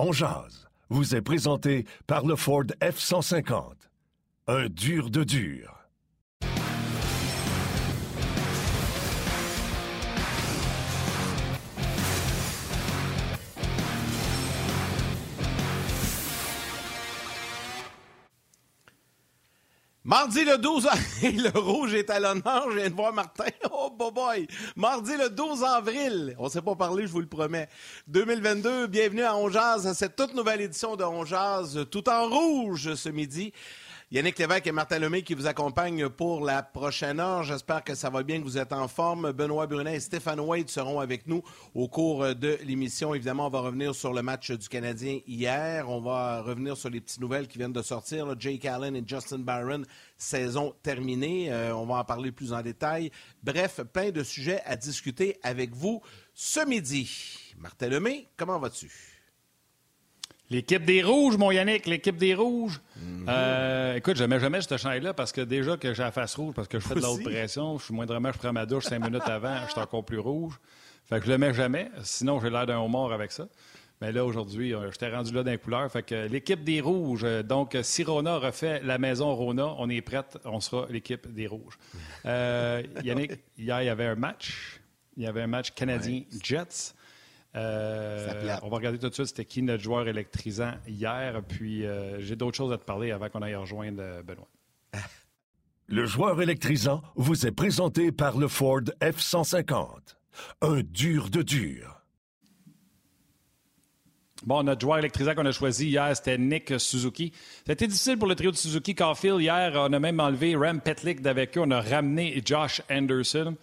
On jase vous est présenté par le Ford F-150. Un dur de dur. Mardi le 12 avril, le rouge est à l'honneur. Je viens de voir Martin. Oh, boy, boy. Mardi le 12 avril. On ne s'est pas parlé, je vous le promets. 2022, bienvenue à On à cette toute nouvelle édition de On tout en rouge ce midi. Yannick Lévesque et Martin Lemay qui vous accompagnent pour la prochaine heure. J'espère que ça va bien, que vous êtes en forme. Benoît Brunet et Stéphane Wade seront avec nous au cours de l'émission. Évidemment, on va revenir sur le match du Canadien hier. On va revenir sur les petites nouvelles qui viennent de sortir. Jake Allen et Justin Byron, saison terminée. Euh, on va en parler plus en détail. Bref, plein de sujets à discuter avec vous ce midi. Martin Lemay, comment vas-tu? L'équipe des Rouges, mon Yannick, l'équipe des Rouges. Mhm. euh, écoute, j'aimais jamais cette chandail-là parce que déjà que j'ai la face rouge, parce que je fais de la haute pression, je suis moindrement, je prends ma douche cinq minutes avant, je suis encore plus rouge. Fait que je l'aimais jamais. Sinon, j'ai l'air d'un homard avec ça. Mais là, aujourd'hui, euh, je t'ai rendu là d'un couleur. Fait que l'équipe des Rouges, euh, donc si Rona refait la maison Rona, on est prête, on sera l'équipe des Rouges. Euh, Yannick, hier, il y avait un match. Il y avait un match canadien-Jets. Euh, on va regarder tout de suite c'était qui notre joueur électrisant hier. Puis euh, j'ai d'autres choses à te parler avant qu'on aille rejoindre euh, Benoît. Le joueur électrisant vous est présenté par le Ford F-150. Un dur de dur. Bon, notre joueur électrisant qu'on a choisi hier, c'était Nick Suzuki. C'était difficile pour le trio de Suzuki Caulfield. Hier, on a même enlevé Ram Petlick d'avec eux. On a ramené Josh Anderson.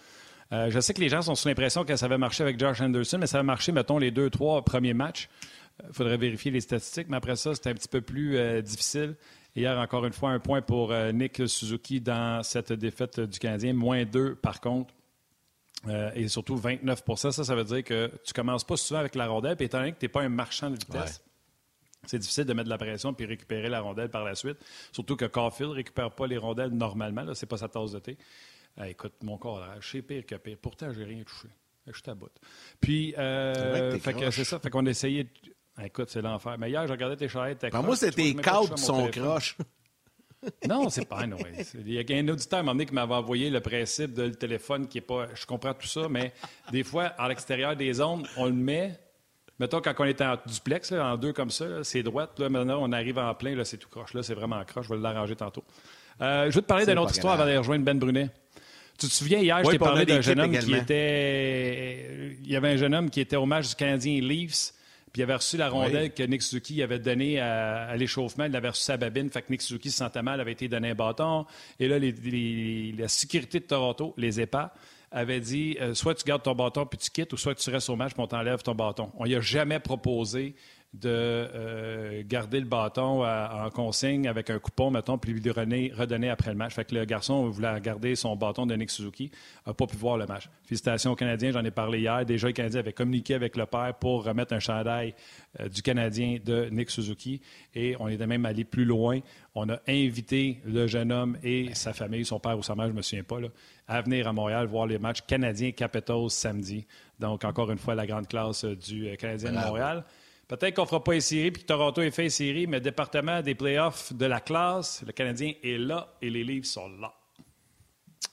Euh, je sais que les gens sont sous l'impression que ça avait marché avec Josh Anderson, mais ça avait marché, mettons, les deux, trois premiers matchs. Il euh, faudrait vérifier les statistiques, mais après ça, c'était un petit peu plus euh, difficile. Hier, encore une fois, un point pour Nick Suzuki dans cette défaite du Canadien. Moins deux, par contre. et surtout 29% Ça, ça veut dire que tu commences pas souvent avec la rondelle. Puis étant donné que tu n'es pas un marchand de vitesse, c'est difficile de mettre de la pression puis récupérer la rondelle par la suite. Surtout que Caulfield ne récupère pas les rondelles normalement. Ce n'est pas sa tasse de thé. Ah, écoute, mon corps, je sais pire que pire. Pourtant, j'ai rien touché. Je suis à bout. Puis, euh, c'est ça. Fait qu'on essayait. Ah, écoute, c'est l'enfer. Mais hier, j'ai regardé tes charrettes. Ben, moi, c'était tes câbles qui sont croches. non, c'est pas. Non, Il y a un auditeur à un qui m'avait envoyé le principe de le téléphone qui est pas. Je comprends tout ça, mais des fois, à l'extérieur des ondes, on le met. Mettons, quand on est en duplex, en deux comme ça, c'est droite. Là, maintenant, on arrive en plein, là, c'est tout croche. Là, c'est vraiment croche. Je vais l'arranger tantôt. Euh, je vais te parler d'une autre histoire avant d'aller rejoindre Ben Brunet. Tu te souviens, hier, je t'ai parlé d'un jeune homme qui était. Il y avait un jeune homme qui était au match du Canadien Leafs, puis il avait reçu la rondelle que Nick Suzuki avait donnée à, l'échauffement. Il avait reçu sa babine, fait que Nick Suzuki se sentait mal, avait été donné un bâton. Et là, la sécurité de Toronto, les EPA, avait dit euh, soit tu gardes ton bâton puis tu quittes, ou soit tu restes au match puis on t'enlève ton bâton. On n'y a jamais proposé de euh, garder le bâton en consigne avec un coupon, mettons, puis lui redonner, redonner après le match. Fait que le garçon voulait garder son bâton de Nick Suzuki, n'a pas pu voir le match. Félicitations aux Canadiens, j'en ai parlé hier. Déjà, les Canadiens avaient communiqué avec le père pour remettre un chandail euh, du Canadien de Nick Suzuki. Et on est même allé plus loin. On a invité le jeune homme et sa famille, son père ou sa mère, je ne me souviens pas, à venir à Montréal voir les matchs canadiens Capitals samedi. Donc, encore une fois, la grande classe euh, du Canadien de Montréal. Peut-être qu'on ne fera pas une série puis Toronto ait fait une série, mais département des playoffs de la classe, le Canadien est là et les livres sont là.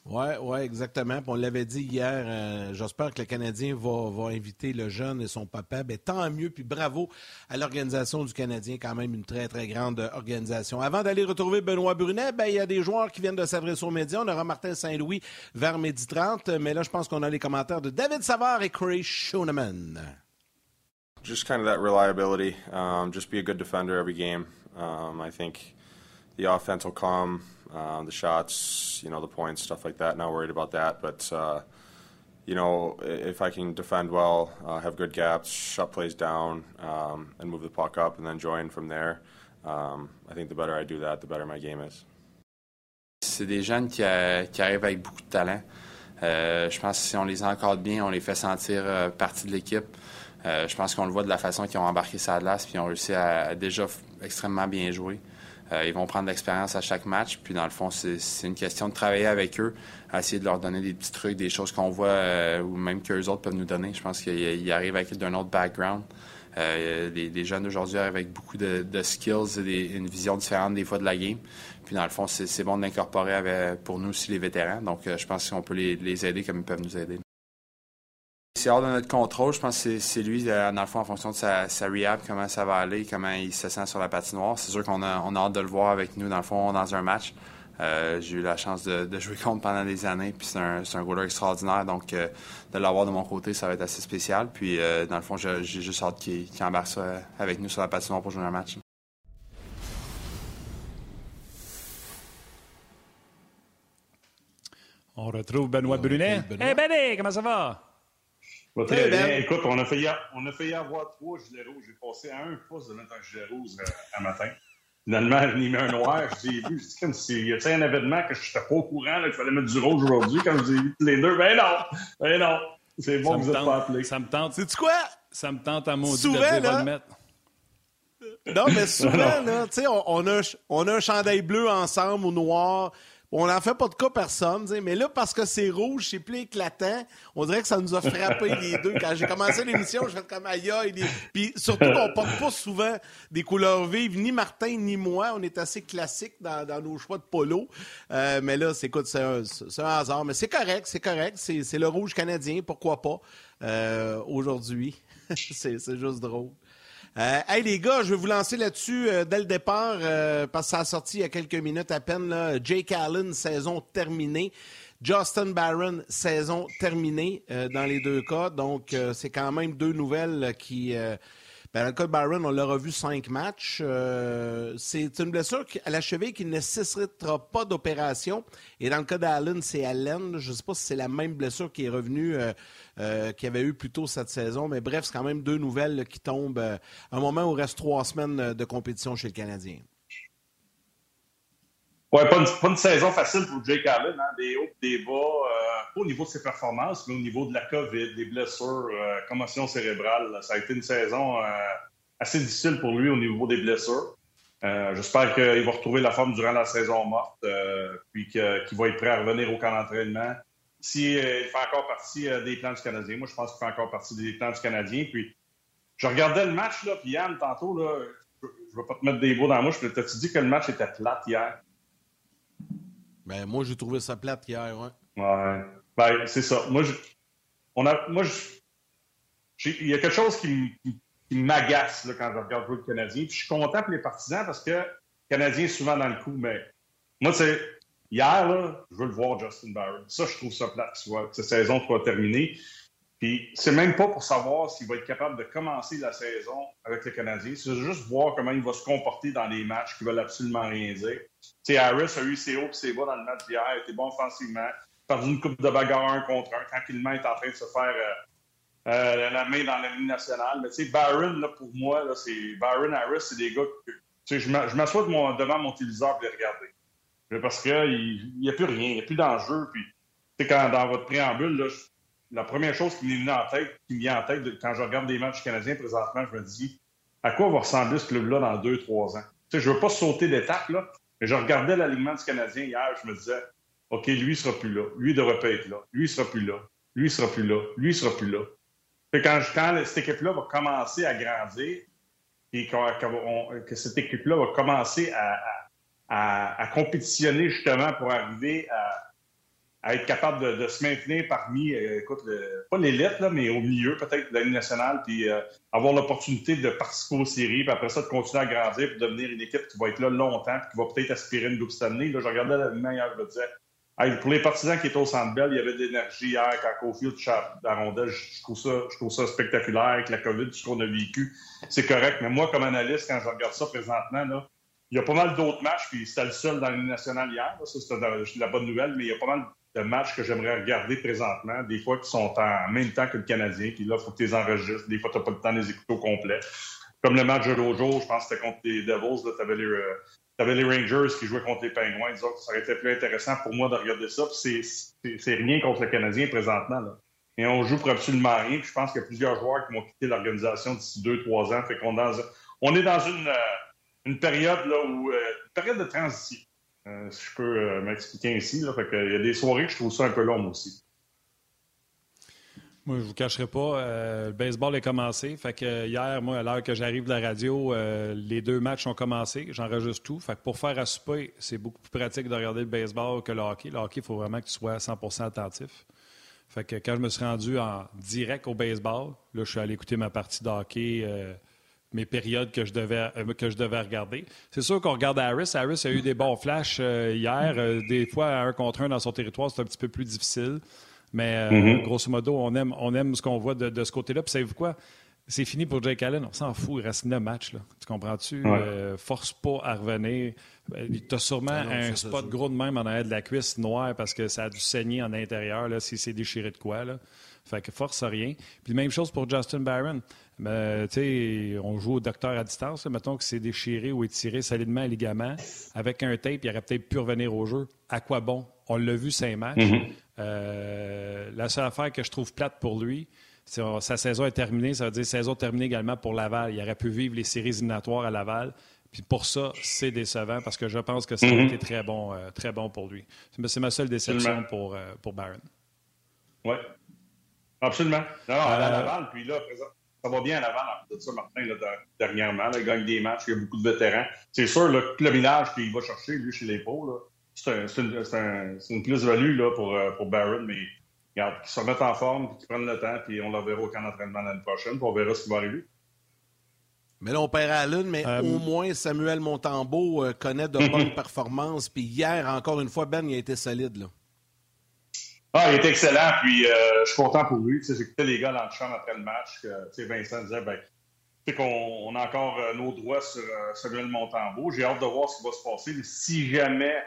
Oui, oui, exactement. on l'avait dit hier, euh, j'espère que le Canadien va, va, inviter le jeune et son papa. Ben, tant mieux, puis bravo à l'organisation du Canadien, quand même une très, très grande organisation. Avant d'aller retrouver Benoît Brunet, ben, il y a des joueurs qui viennent de s'adresser aux médias. On aura Martin Saint-Louis vers midi 30, mais là, je pense qu'on a les commentaires de David Savard et Chris Schoenemann. Just kind of that reliability. Um, just be a good defender every game. Um, I think the offense will come, uh, the shots, you know, the points, stuff like that. Not worried about that, but uh, you know, if I can defend well, uh, have good gaps, shut plays down, um, and move the puck up, and then join from there. Um, I think the better I do that, the better my game is. C'est des jeunes qui, euh, qui, arrivent avec beaucoup de talent. Euh, je pense que si on les encadre bien, on les fait sentir euh, partie de l'équipe. Euh, je pense qu'on le voit de la façon qu'ils ont embarqué sa glace, puis ils ont réussi à, déjà extrêmement bien jouer. Euh, ils vont prendre de l'expérience à chaque match, puis dans le fond, c'est une question de travailler avec eux, à essayer de leur donner des petits trucs, des choses qu'on voit euh, ou même qu'eux autres peuvent nous donner. Je pense qu'ils arrivent avec d'un autre background. les, jeunes d'aujourd'hui arrivent avec beaucoup de, skills et une vision différente des fois de la game. Puis dans le fond, c'est bon d'incorporer pour nous aussi les vétérans. Donc je pense qu'on peut les aider comme ils peuvent nous aider. C'est hors de notre contrôle. Je pense que c'est lui, euh, dans le fond, en fonction de sa, sa, rehab, comment ça va aller, comment il se sent sur la patinoire. C'est sûr qu'on a, on a hâte de le voir avec nous, dans le fond, dans un match. Euh, j'ai eu la chance de, jouer contre pendant des années, puis c'est un, un goaler extraordinaire. Donc, euh, de l'avoir de mon côté, ça va être assez spécial. Puis, dans le fond, j'ai, juste hâte qu'il, embarque ça avec nous sur la patinoire pour jouer un match. On retrouve Benoît Brunet. Hé, hey, Benny, comment ça va? Très bien. Écoute, on a, failli, on a failli avoir trois gilets rouges. J'ai passé à un pouce de mettre un gilet rouge euh, un matin. Finalement, je mis un noir. J'ai vu, c'est comme si y a un événement que je n'étais pas au courant qu'il fallait mettre du rouge aujourd'hui. Quand je dis les deux, ben non, ben non. C'est bon que vous n'êtes pas appelé. Ça me tente. C'est-tu quoi? Ça me tente à maudit souvent, de là, le mettre. Non, mais souvent, là, tu sais, on, on, a, on a un chandail bleu ensemble ou noir. On n'en fait pas de cas personne, mais là, parce que c'est rouge, c'est plus éclatant, on dirait que ça nous a frappé les deux. Quand j'ai commencé l'émission, je fais comme aïe Puis surtout qu'on porte pas souvent des couleurs vives, ni Martin ni moi. On est assez classique dans, nos choix de polo. Euh, mais là, c'est c'est un, un, hasard. Mais c'est correct, c'est correct. C'est le rouge canadien, pourquoi pas, euh, aujourd'hui. c'est juste drôle. Euh, hey les gars, je vais vous lancer là-dessus euh, dès le départ euh, parce que ça a sorti il y a quelques minutes à peine. Là. Jake Allen, saison terminée. Justin Barron, saison terminée dans les deux cas. Donc, c'est quand même deux nouvelles qui... Ben, dans le cas de Barron, on l'aura vu cinq matchs. c'est une blessure à la cheville qui ne nécessitera pas d'opération. Et dans le cas d'Allen, c'est Allen. Je ne sais pas si c'est la même blessure qui est revenue euh, qu'il y avait eu plus tôt cette saison. Mais bref, c'est quand même deux nouvelles qui tombent euh, à un moment où il reste trois semaines euh, de compétition chez le Canadien. Oui, pas une, saison facile pour Jake Allen. Hein? Des hauts des bas, pas au niveau de ses performances, mais au niveau de la COVID, des blessures, commotion cérébrale. Ça a été une saison assez difficile pour lui au niveau des blessures. J'espère qu'il va retrouver la forme durant la saison morte, puis qu'il va être prêt à revenir au camp d'entraînement s'il euh, fait encore partie euh, des plans du Canadien. Moi, je pense qu'il fait encore partie des plans du Canadien. Puis, je regardais le match, là, puis Yann, tantôt, là, je ne vais pas te mettre des mots dans la mouche, mais t'as-tu dit que le match était plate hier? Ben, moi, j'ai trouvé ça plate hier, ouais. Ouais. Ben, c'est ça. Moi, je, on a, moi, il y a quelque chose qui, m'agace quand je regarde le Canadien. Puis je suis content pour les partisans parce que le Canadien est souvent dans le coup, mais moi, c'est Hier, là, je veux le voir, Justin Barron. Ça, je trouve ça plate, tu vois, que cette saison soit terminée. Puis, c'est même pas pour savoir s'il va être capable de commencer la saison avec le Canadien. C'est juste voir comment il va se comporter dans les matchs qui veulent absolument rien dire. Sais, Harris a eu ses hauts et ses bas dans le match d'hier. Il était bon offensivement. Perdu une coupe de bagarre un contre un. Tranquillement, il est en train de se faire euh, euh, la main dans la ligne nationale. Mais tu sais, Barron, là, pour moi, là, c'est Barron Harris, c'est des gars que je m'assois devant mon téléviseur pour les regarder parce qu'il n'y a plus rien, il n'y a plus d'enjeu. Puis, quand dans votre préambule, la première chose qui m'est venue en tête, qui me vient en tête quand je regarde des matchs canadiens présentement, je me dis à quoi va ressembler ce club-là dans deux, trois ans? je ne veux pas sauter d'étape, mais je regardais l'alignement du Canadien hier, je me disais OK, lui, il ne sera plus là. Lui, il devrait pas être là. Lui, ne sera plus là. Lui, ne sera plus là. Lui, sera plus là. quand, quand cette équipe-là va commencer à grandir et que cette équipe-là va commencer à à, compétitionner justement pour arriver à, être capable de, se maintenir parmi, euh, écoute, pas l'élite, mais au milieu peut-être de la nationale, puis euh, avoir l'opportunité de participer aux séries, puis après ça, de continuer à grandir pour devenir une équipe qui va être là longtemps, puis qui va peut-être aspirer une Coupe Stanley. Là, je regardais la hier, je me disais, pour les partisans qui étaient au Centre Bell, il y avait de l'énergie hier quand Cofield la rondelle. Je, trouve ça, je trouve ça spectaculaire avec la COVID, ce qu'on a vécu. C'est correct. Mais moi, comme analyste, quand je regarde ça présentement, là, il y a pas mal d'autres matchs, puis c'était le seul dans l'année nationale hier. Ça, c'était la bonne nouvelle, mais il y a pas mal de matchs que j'aimerais regarder présentement, des fois qui sont en même temps que le Canadien, puis là, il faut que tu les enregistres. Des fois, tu n'as pas le temps de les écouter au complet. Comme le match de l'autre je pense que c'était contre les Devils. Tu avais, euh, les Rangers qui jouaient contre les Penguins. Ça aurait été plus intéressant pour moi de regarder ça. C'est rien contre le Canadien présentement. Là. Et on joue pour absolument rien. Puis je pense qu'il y a plusieurs joueurs qui vont quitter l'organisation d'ici deux, trois ans. Fait qu'on on est dans une... Euh, une période là où euh, une période de transition. Euh, si je peux euh, m'expliquer ainsi. Il y a des soirées que je trouve ça un peu long aussi. Moi, je vous cacherai pas, euh, le baseball est commencé. Fait que hier, moi, à l'heure que j'arrive de la radio, les deux matchs ont commencé. J'enregistre tout. Fait que pour faire à souper, c'est beaucoup plus pratique de regarder le baseball que le hockey. Le hockey, il faut vraiment que tu sois 100 attentif. Fait que quand je me suis rendu en direct au baseball, là, je suis allé écouter ma partie de hockey, mes périodes que je devais, que je devais regarder. C'est sûr qu'on regarde Harris. Harris a eu des bons flashs hier. des fois, un contre un dans son territoire, c'est un petit peu plus difficile. Mais euh, mm-hmm. grosso modo, on aime, on aime ce qu'on voit de, ce côté-là. Puis savez-vous quoi? C'est fini pour Jake Allen. On s'en fout. Il reste neuf matchs. Là. Tu comprends-tu? Euh, force pas à revenir. Euh, tu as sûrement ah un spot gros de même en arrière de la cuisse noire parce que ça a dû saigner en intérieur là, si c'est déchiré de quoi. Là. Fait que force à rien. Puis même chose pour Justin Barron. Mais, on joue au docteur à distance. Mettons que c'est déchiré ou étiré solidement un ligament. Avec un tape, il aurait peut-être pu revenir au jeu. À quoi bon? On l'a vu cinq matchs. Mm-hmm. Euh, la seule affaire que je trouve plate pour lui, c'est sa saison est terminée. Ça veut dire saison terminée également pour Laval. Il aurait pu vivre les séries éliminatoires à Laval. Puis pour ça, c'est décevant parce que je pense que ça a mm-hmm. été très bon, euh, très bon pour lui. C'est ma seule déception pour, euh, pour Barron. Oui, absolument. Non, à Laval, puis là, ça va bien à Laval en de ça, Martin, dernièrement. il gagne des matchs, il y a beaucoup de vétérans. C'est sûr, le clubinage qu'il va chercher, lui, chez les Pau, c'est une, plus-value pour, euh, pour Barron, mais regarde, qu'ils se remettent en forme, qu'ils prennent le temps, puis on leur verra au camp d'entraînement l'année prochaine, puis on verra ce qui va arriver. Mais là, on perd à la mais euh, au moins Samuel Montembeau euh, connaît de bonnes performances. Puis hier, encore une fois, Ben, il a été solide. Là. Ah, il est excellent, puis je suis content pour lui. J'écoutais les gars dans le champ après le match, que Vincent disait, ben, qu'on on a encore nos droits sur Samuel Montembeau. J'ai hâte de voir ce qui va se passer. si jamais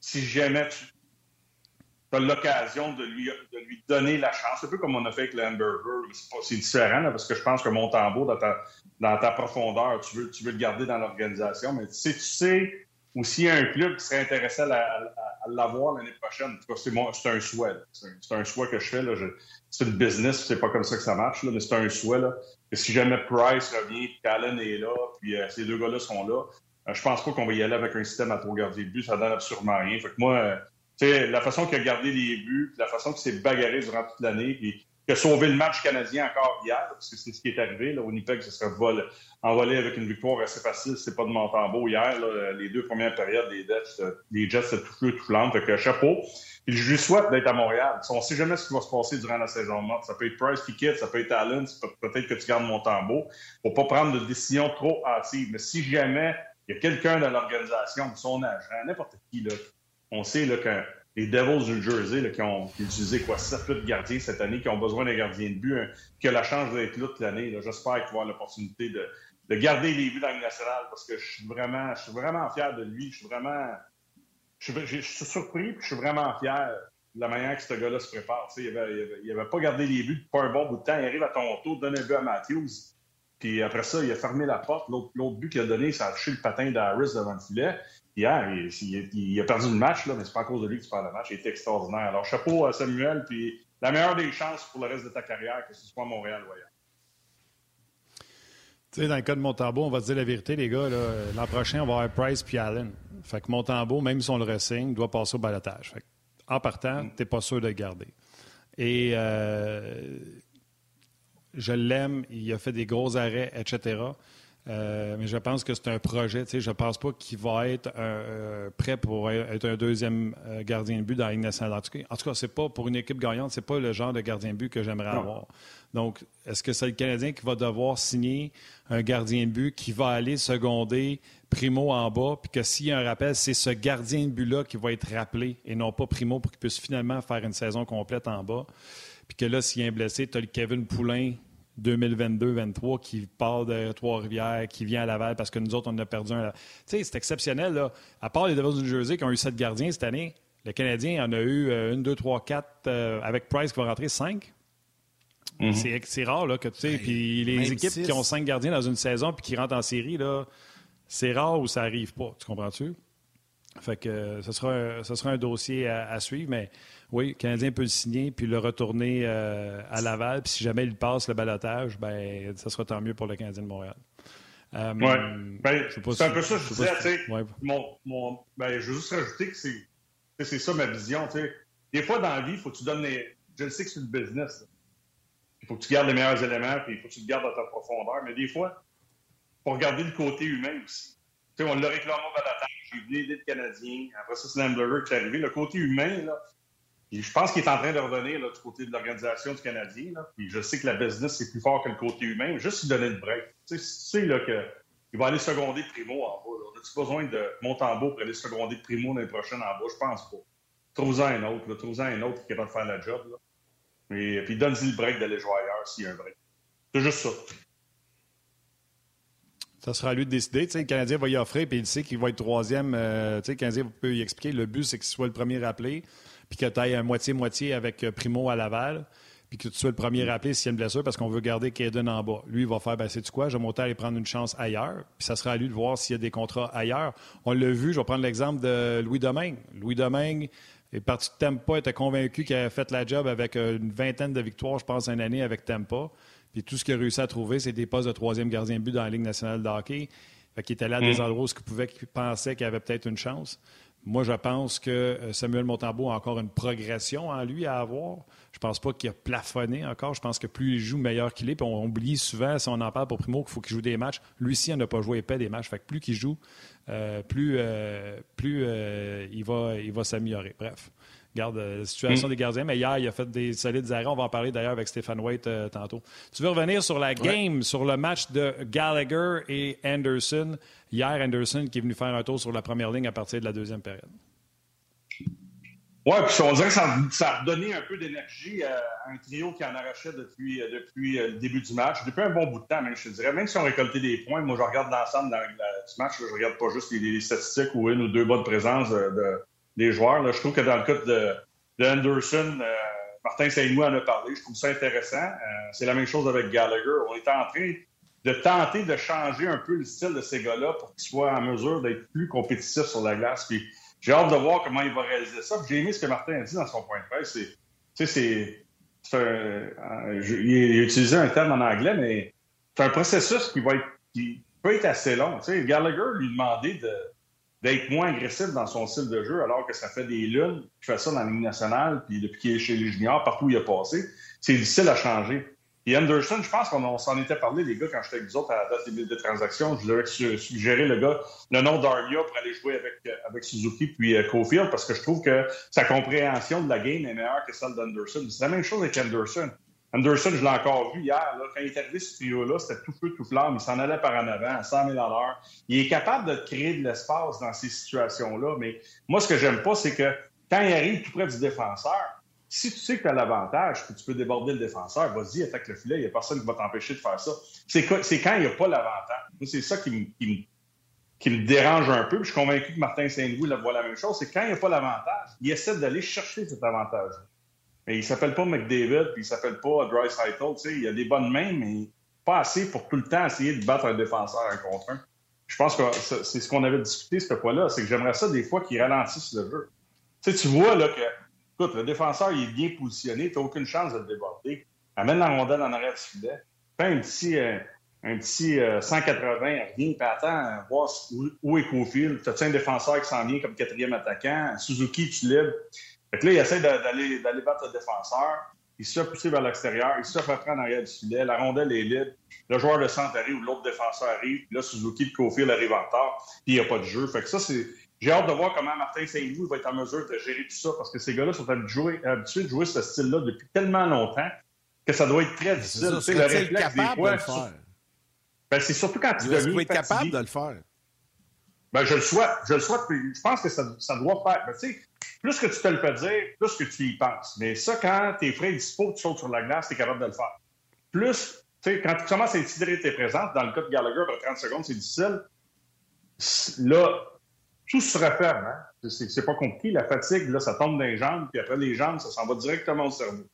si jamais tu as l'occasion de lui, de lui donner la chance, un peu comme on a fait avec l'hamburger, c'est différent parce que je pense que mon tambour, dans ta, dans ta profondeur, tu veux, tu veux le garder dans l'organisation, mais si tu sais ou s'il y a un club qui serait intéressé à, l'avoir l'année prochaine, c'est un souhait. C'est un, souhait que je fais. C'est une business, c'est pas comme ça que ça marche, là, mais c'est un souhait. Là, si jamais Price revient, puis Allen est là, puis euh, ces deux gars-là sont là, euh, je pense pas qu'on va y aller avec un système à trop garder de but. Ça donne absolument rien. Fait que moi, euh, la façon qu'il a gardé les buts, la façon qu'il s'est bagarré durant toute l'année, sauvé le match canadien encore hier, parce que c'est ce qui est arrivé. Là, Winnipeg ce serait vol, envolé avec une victoire assez facile. C'est pas de Montembeau hier. les deux premières périodes, les Jets, les Jets se tout feu, Fait que chapeau. Puis je lui souhaite d'être à Montréal. On sait jamais ce qui va se passer durant la saison morte. Ça peut être Price qui ça peut être Allen, peut-être que tu gardes Montembeau. Faut pas prendre de décision trop hâtive. Mais si jamais il y a quelqu'un dans l'organisation, son agent, n'importe qui, là, on sait que les Devils du Jersey qui ont utilisé quoi, 7 de gardiens cette année, qui ont besoin d'un gardien de but, hein, qui a la chance d'être là toute l'année. J'espère qu'il va avoir l'opportunité de, de, garder les buts dans le national parce que je suis vraiment, je suis vraiment fier de lui. Je suis vraiment. Je suis, surpris et je suis vraiment fier de la manière que ce gars-là se prépare. Il n'avait pas gardé les buts pas un bon bout de temps. Il arrive à Toronto, donne un but à Matthews. Puis après ça, il a fermé la porte. L'autre but qu'il a donné, ça a touché le patin d'Harris devant le filet. Hier, il, a perdu le match, là, mais c'est pas à cause de lui que tu perds le match. Il était extraordinaire. Alors, chapeau à Samuel, puis la meilleure des chances pour le reste de ta carrière, que ce soit à Montréal ou ailleurs. Tu sais, dans le cas de Montembeau, on va se dire la vérité, les gars. L'an prochain, on va avoir Price puis Allen. Fait que Montembeau, même si on le ressigne, doit passer au balotage. en partant, mm. tu n'es pas sûr de le garder. Et euh, je l'aime, il a fait des gros arrêts, etc. Euh, mais je pense que c'est un projet. Je ne pense pas qu'il va être euh, prêt pour être un deuxième euh, gardien de but dans la Ligue nationale. En tout cas, ce n'est pas pour une équipe gagnante, ce n'est pas le genre de gardien de but que j'aimerais avoir. Donc, est-ce que c'est le Canadien qui va devoir signer un gardien de but qui va aller seconder Primo en bas, puis que s'il y a un rappel, c'est ce gardien de but-là qui va être rappelé et non pas Primo pour qu'il puisse finalement faire une saison complète en bas? Puis que là, s'il y a un blessé, tu as le Kevin Poulain 2022-23 qui part de Trois-Rivières, qui vient à Laval parce que nous autres, on a perdu un. Tu sais, c'est exceptionnel. Là. À part les Devils du Jersey qui ont eu sept gardiens cette année, le Canadien en a eu euh, une, deux, trois, quatre, euh, avec Price qui va rentrer cinq. Mm-hmm. C'est rare là, que tu sais. Puis les équipes qui ont cinq gardiens dans une saison puis qui rentrent en série, là, c'est rare où ça arrive pas. Tu comprends-tu? Fait que euh, ce sera, sera un dossier à suivre, mais oui, le Canadien peut le signer puis le retourner euh, à Laval. Puis si jamais il passe le balotage, ben, ça sera tant mieux pour le Canadien de Montréal. Euh, oui. Ben, c'est un peu ça que je disais. sais. mon, mon, ben, je veux juste rajouter que c'est ça ma vision. sais. Des fois, dans la vie, il faut que tu donnes les. Je le sais que c'est une business. faut que tu gardes les meilleurs éléments, puis il faut que tu te gardes à ta profondeur. Mais des fois, il faut regarder le côté humain aussi. Sais, on l'a réclamé au balatage. J'ai venu aider le Canadien. Après ça, c'est l'Hamburger qui est arrivé. Le côté humain, là, je pense qu'il est en train de revenir du côté de l'organisation du Canadien. Là. Puis je sais que la business, c'est plus fort que le côté humain. Juste lui donner le break. Tu sais, là, que, il va aller seconder Primo en bas. Là. As-tu besoin de Montembeau pour aller seconder Primo l'année prochaine en bas? Je pense pas. Trouve-en un autre. Trouve-en un autre qui est capable de faire la job. Et puis donne-lui le break d'aller jouer ailleurs s'il y a un break. C'est juste ça. Ça sera à lui de décider. le Canadien va y offrir, puis il sait qu'il va être troisième. Euh, le Canadien peut y expliquer. Le but, c'est qu'il soit le premier rappelé, puis que tu ailles un moitié-moitié avec euh, Primo à Laval, puis que tu sois le premier rappelé s'il y a une blessure, parce qu'on veut garder Kaden en bas. Lui, il va faire, ben, c'est tu quoi, je vais monter aller prendre une chance ailleurs, puis ça sera à lui de voir s'il y a des contrats ailleurs. On l'a vu, je vais prendre l'exemple de Louis Domingue. Louis Domingue est parti de Tampa, était convaincu qu'il avait fait la job avec euh, une vingtaine de victoires, je pense, une année avec Tampa. Puis tout ce qu'il a réussi à trouver, c'est des postes de troisième gardien de but dans la Ligue nationale de hockey. Fait qu'il était là à des endroits où il pouvait, qu'il pensait qu'il avait peut-être une chance. Moi, je pense que euh, Samuel Montembeau a encore une progression en lui à avoir. Je pense pas qu'il a plafonné encore. Je pense que plus il joue, meilleur qu'il est. Puis on oublie souvent, si on en parle pour Primo, qu'il faut qu'il joue des matchs. Lui ci il n'a pas joué épais des matchs. Fait que plus qu'il joue, euh, plus, euh, plus il va, il va s'améliorer. Bref. Garde la euh, situation mm. des gardiens. Mais hier, il a fait des solides arrêts. On va en parler d'ailleurs avec Stéphane White euh, tantôt. Tu veux revenir sur la game, sur le match de Gallagher et Anderson? Hier, Anderson qui est venu faire un tour sur la première ligne à partir de la deuxième période. Oui, puis on dirait que ça, a redonné un peu d'énergie à un trio qui en arrachait depuis, euh, depuis le début du match, depuis un bon bout de temps, même, je te dirais. Même si on récoltait des points, moi, je regarde l'ensemble du match, je regarde pas juste les, statistiques ou une ou deux bonnes présences de, des joueurs. Je trouve que dans le cas de, de Anderson, euh, Martin Saint-Louis en a parlé. Je trouve ça intéressant. Euh, c'est la même chose avec Gallagher. On est en train de tenter de changer un peu le style de ces gars-là pour qu'ils soient en mesure d'être plus compétitifs sur la glace. Puis j'ai hâte de voir comment il va réaliser ça. J'ai aimé ce que Martin a dit dans son point de presse. C'est, c'est, il a utilisé un terme en anglais, mais c'est un processus qui qui peut être assez long. Tu Gallagher lui demandait de, d'être moins agressif dans son style de jeu, alors que ça fait des lunes qu'il fait ça dans la Ligue nationale, puis depuis qu'il est chez les juniors, partout où il a passé, c'est difficile à changer. Et Anderson, je pense qu'on s'en était parlé, les gars, quand j'étais avec vous autres à la date des de transactions. Je vous avais suggéré le gars, le nom d'Armia pour aller jouer avec, avec Suzuki puis euh, Cofield, parce que je trouve que sa compréhension de la game est meilleure que celle d'Anderson. C'est la même chose avec Anderson. Anderson, je l'ai encore vu hier, là, quand il est arrivé ce trio-là, c'était tout feu, tout flamme. Il s'en allait par en avant à 100 000 à l'heure. Il est capable de créer de l'espace dans ces situations-là, mais moi, ce que j'aime pas, c'est que quand il arrive tout près du défenseur, si tu sais que tu as l'avantage, que tu peux déborder le défenseur, vas-y, attaque le filet, il n'y a personne qui va t'empêcher de faire ça. C'est quand il n'y a pas l'avantage. C'est ça qui me, qui, me, dérange un peu. je suis convaincu que Martin Saint-Louis voit la même chose. C'est quand il n'y a pas l'avantage, il essaie d'aller chercher cet avantage. Mais il s'appelle pas McDavid, puis il s'appelle pas Dry Tu sais, il a des bonnes mains, mais pas assez pour tout le temps essayer de battre un défenseur un contre un. Je pense que c'est ce qu'on avait discuté cette fois-là, c'est que j'aimerais ça des fois qu'il ralentisse le jeu. Tu tu vois là que, écoute, le défenseur il est bien positionné, tu n'as aucune chance de le déborder. Amène la rondelle en arrière du filet. Fais un petit, euh, un petit 180, euh, reviens, puis attends, voir où, est Cofield. T'as-tu un défenseur qui s'en vient comme quatrième attaquant? Suzuki, tu libre. Fait que là, il essaie d'aller, d'aller battre le défenseur. Il se fait pousser vers l'extérieur. Il se fait prendre en arrière du filet. La rondelle est libre. Le joueur de centre arrive ou l'autre défenseur arrive. Puis là, Suzuki de Cofield arrive en retard. Puis il n'y a pas de jeu. Fait que ça, c'est. J'ai hâte de voir comment Martin Saint-Louis va être en mesure de gérer tout ça parce que ces gars-là sont habitués, habitués de jouer ce style-là depuis tellement longtemps que ça doit être très difficile. C'est le réflexe capable des fois, de le faire. Ben, c'est surtout quand tu dois être capable de le faire. Ben, je le souhaite. Je le souhaite. Je pense que ça, ça doit faire. Ben, tu sais, plus que tu te le fais dire, plus que tu y penses. Mais ça, quand tes frais dispo, tu sautes sur la glace, tu es capable de le faire. Plus, tu sais, quand tu commences à intégrer tes présences, dans le cas de Gallagher, pour 30 secondes, c'est difficile. Là, tout se referme. Hein? C'est pas compliqué. La fatigue, là, ça tombe dans les jambes, puis après, les jambes, ça s'en va directement au cerveau.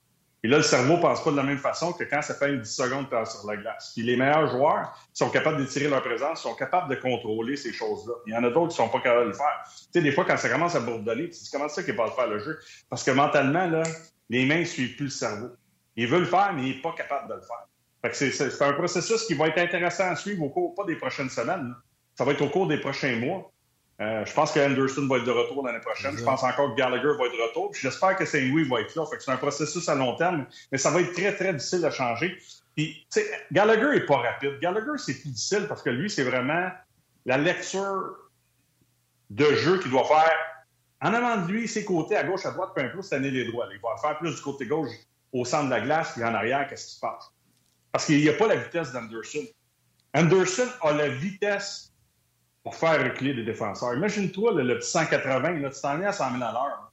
Et là, le cerveau ne pense pas de la même façon que quand ça fait une 10 secondes sur la glace. Puis les meilleurs joueurs sont capables d'étirer leur présence, sont capables de contrôler ces choses-là. Il y en a d'autres qui ne sont pas capables de le faire. Tu sais, des fois, quand ça commence à bourdonner, tu te dis comment ça qu'il n'est pas faire le jeu? Parce que mentalement, là, les mains ne suivent plus le cerveau. Il veut le faire, mais il n'est pas capable de le faire. Fait que c'est un processus qui va être intéressant à suivre au cours, pas des prochaines semaines. Ça va être au cours des prochains mois. Euh, je pense que Anderson va être de retour l'année prochaine. Je pense encore que Gallagher va être de retour. J'espère que Saint-Louis va être là. c'est un processus à long terme, mais ça va être très, très difficile à changer. Puis, Gallagher n'est pas rapide. Gallagher, c'est plus difficile parce que lui, c'est vraiment la lecture de jeu qu'il doit faire en avant de lui, ses côtés, à gauche, à droite, peu importe, c'est les droits. Il va faire plus du côté gauche au centre de la glace, puis en arrière, qu'est-ce qui se passe? Parce qu'il n'y a pas la vitesse d'Anderson. Anderson a la vitesse pour faire reculer les défenseurs. Imagine-toi le, petit 180, là, tu t'en es à 100 000 à l'heure.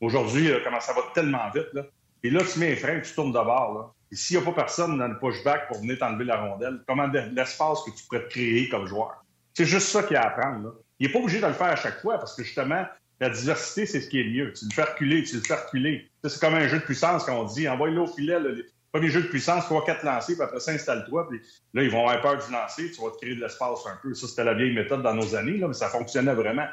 Aujourd'hui, comment ça va tellement vite. Là. Et là, tu mets les freins, tu tournes de bord. Là. Et s'il n'y a pas personne dans le pushback pour venir t'enlever la rondelle, comment l'espace que tu pourrais te créer comme joueur? C'est juste ça qu'il y a à apprendre. Là. Il n'est pas obligé de le faire à chaque fois parce que justement, la diversité, c'est ce qui est le mieux. Tu le fais reculer, tu le fais reculer. C'est comme un jeu de puissance quand on dit envoie-le au filet. Le premier jeu de puissance, 3-4 lancers, puis après ça, installe-toi. Puis là, ils vont avoir peur du lancer, tu vas te créer de l'espace un peu. Ça, c'était la vieille méthode dans nos années, là, mais ça fonctionnait vraiment.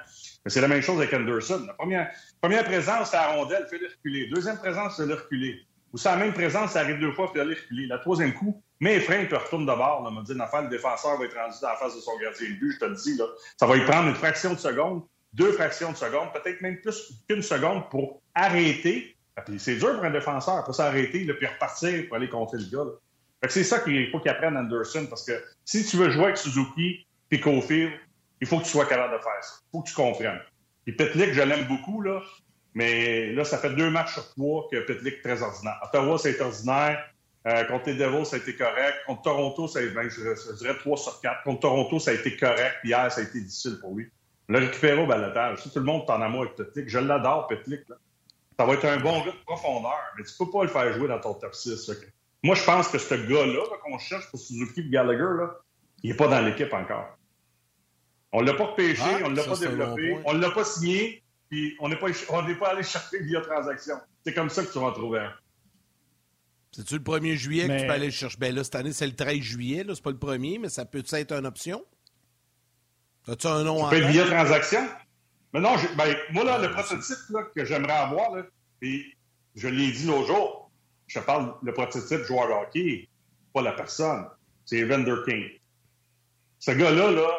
Mais c'est la même chose avec Anderson. La première, première présence, c'est à rondelle, fais-le reculer. Deuxième présence, c'est le reculer. Ou c'est la même présence, ça arrive deux fois, fais-le reculer. La troisième coup, les freins, puis retourne de bord. On m'a dit, le défenseur va être rendu dans la face de son gardien de but, je te le dis. Là. Ça va lui prendre une fraction de seconde deux fractions de seconde, peut-être même plus qu'une seconde pour arrêter. C'est dur pour un défenseur, pour s'arrêter, puis repartir pour aller compter le gars. C'est ça qu'il faut qu'il apprenne Anderson, parce que si tu veux jouer avec Suzuki et Cofield, il faut que tu sois capable de faire ça. Il faut que tu comprennes. Et Petlick, je l'aime beaucoup, là, mais là, ça fait deux matchs sur trois que Petlick est très ordinaire. Ottawa, c'est ordinaire. Euh, contre les Devils, ça a été correct. Contre Toronto, ça a été, ben, je, dirais 3 sur 4. Contre Toronto, ça a été correct. Hier, ça a été difficile pour lui. Le récupérer au balotage. Tout le monde est en amour avec Petlick, je l'adore, Petlick. Ça va être un bon gars de profondeur, mais tu peux pas le faire jouer dans ton top 6. Moi, je pense que ce gars-là qu'on cherche pour Suzuki et Gallagher, là, il n'est pas dans l'équipe encore. On ne l'a pas repêché, ah, on ne l'a pas développé, on ne l'a pas signé, puis on n'est pas, pas allé chercher via transaction. C'est comme ça que tu vas trouver un. C'est-tu le 1er juillet que tu peux aller le chercher? Ben là, cette année, c'est le 13 juillet, c'est pas le 1er, mais ça peut être une option? As-tu un nom en via transaction? Mais non, ben, moi, là, le prototype que j'aimerais avoir, là, et je l'ai dit l'autre jour, je parle le prototype joueur de hockey, pas la personne. C'est Evander King. Ce gars-là, là,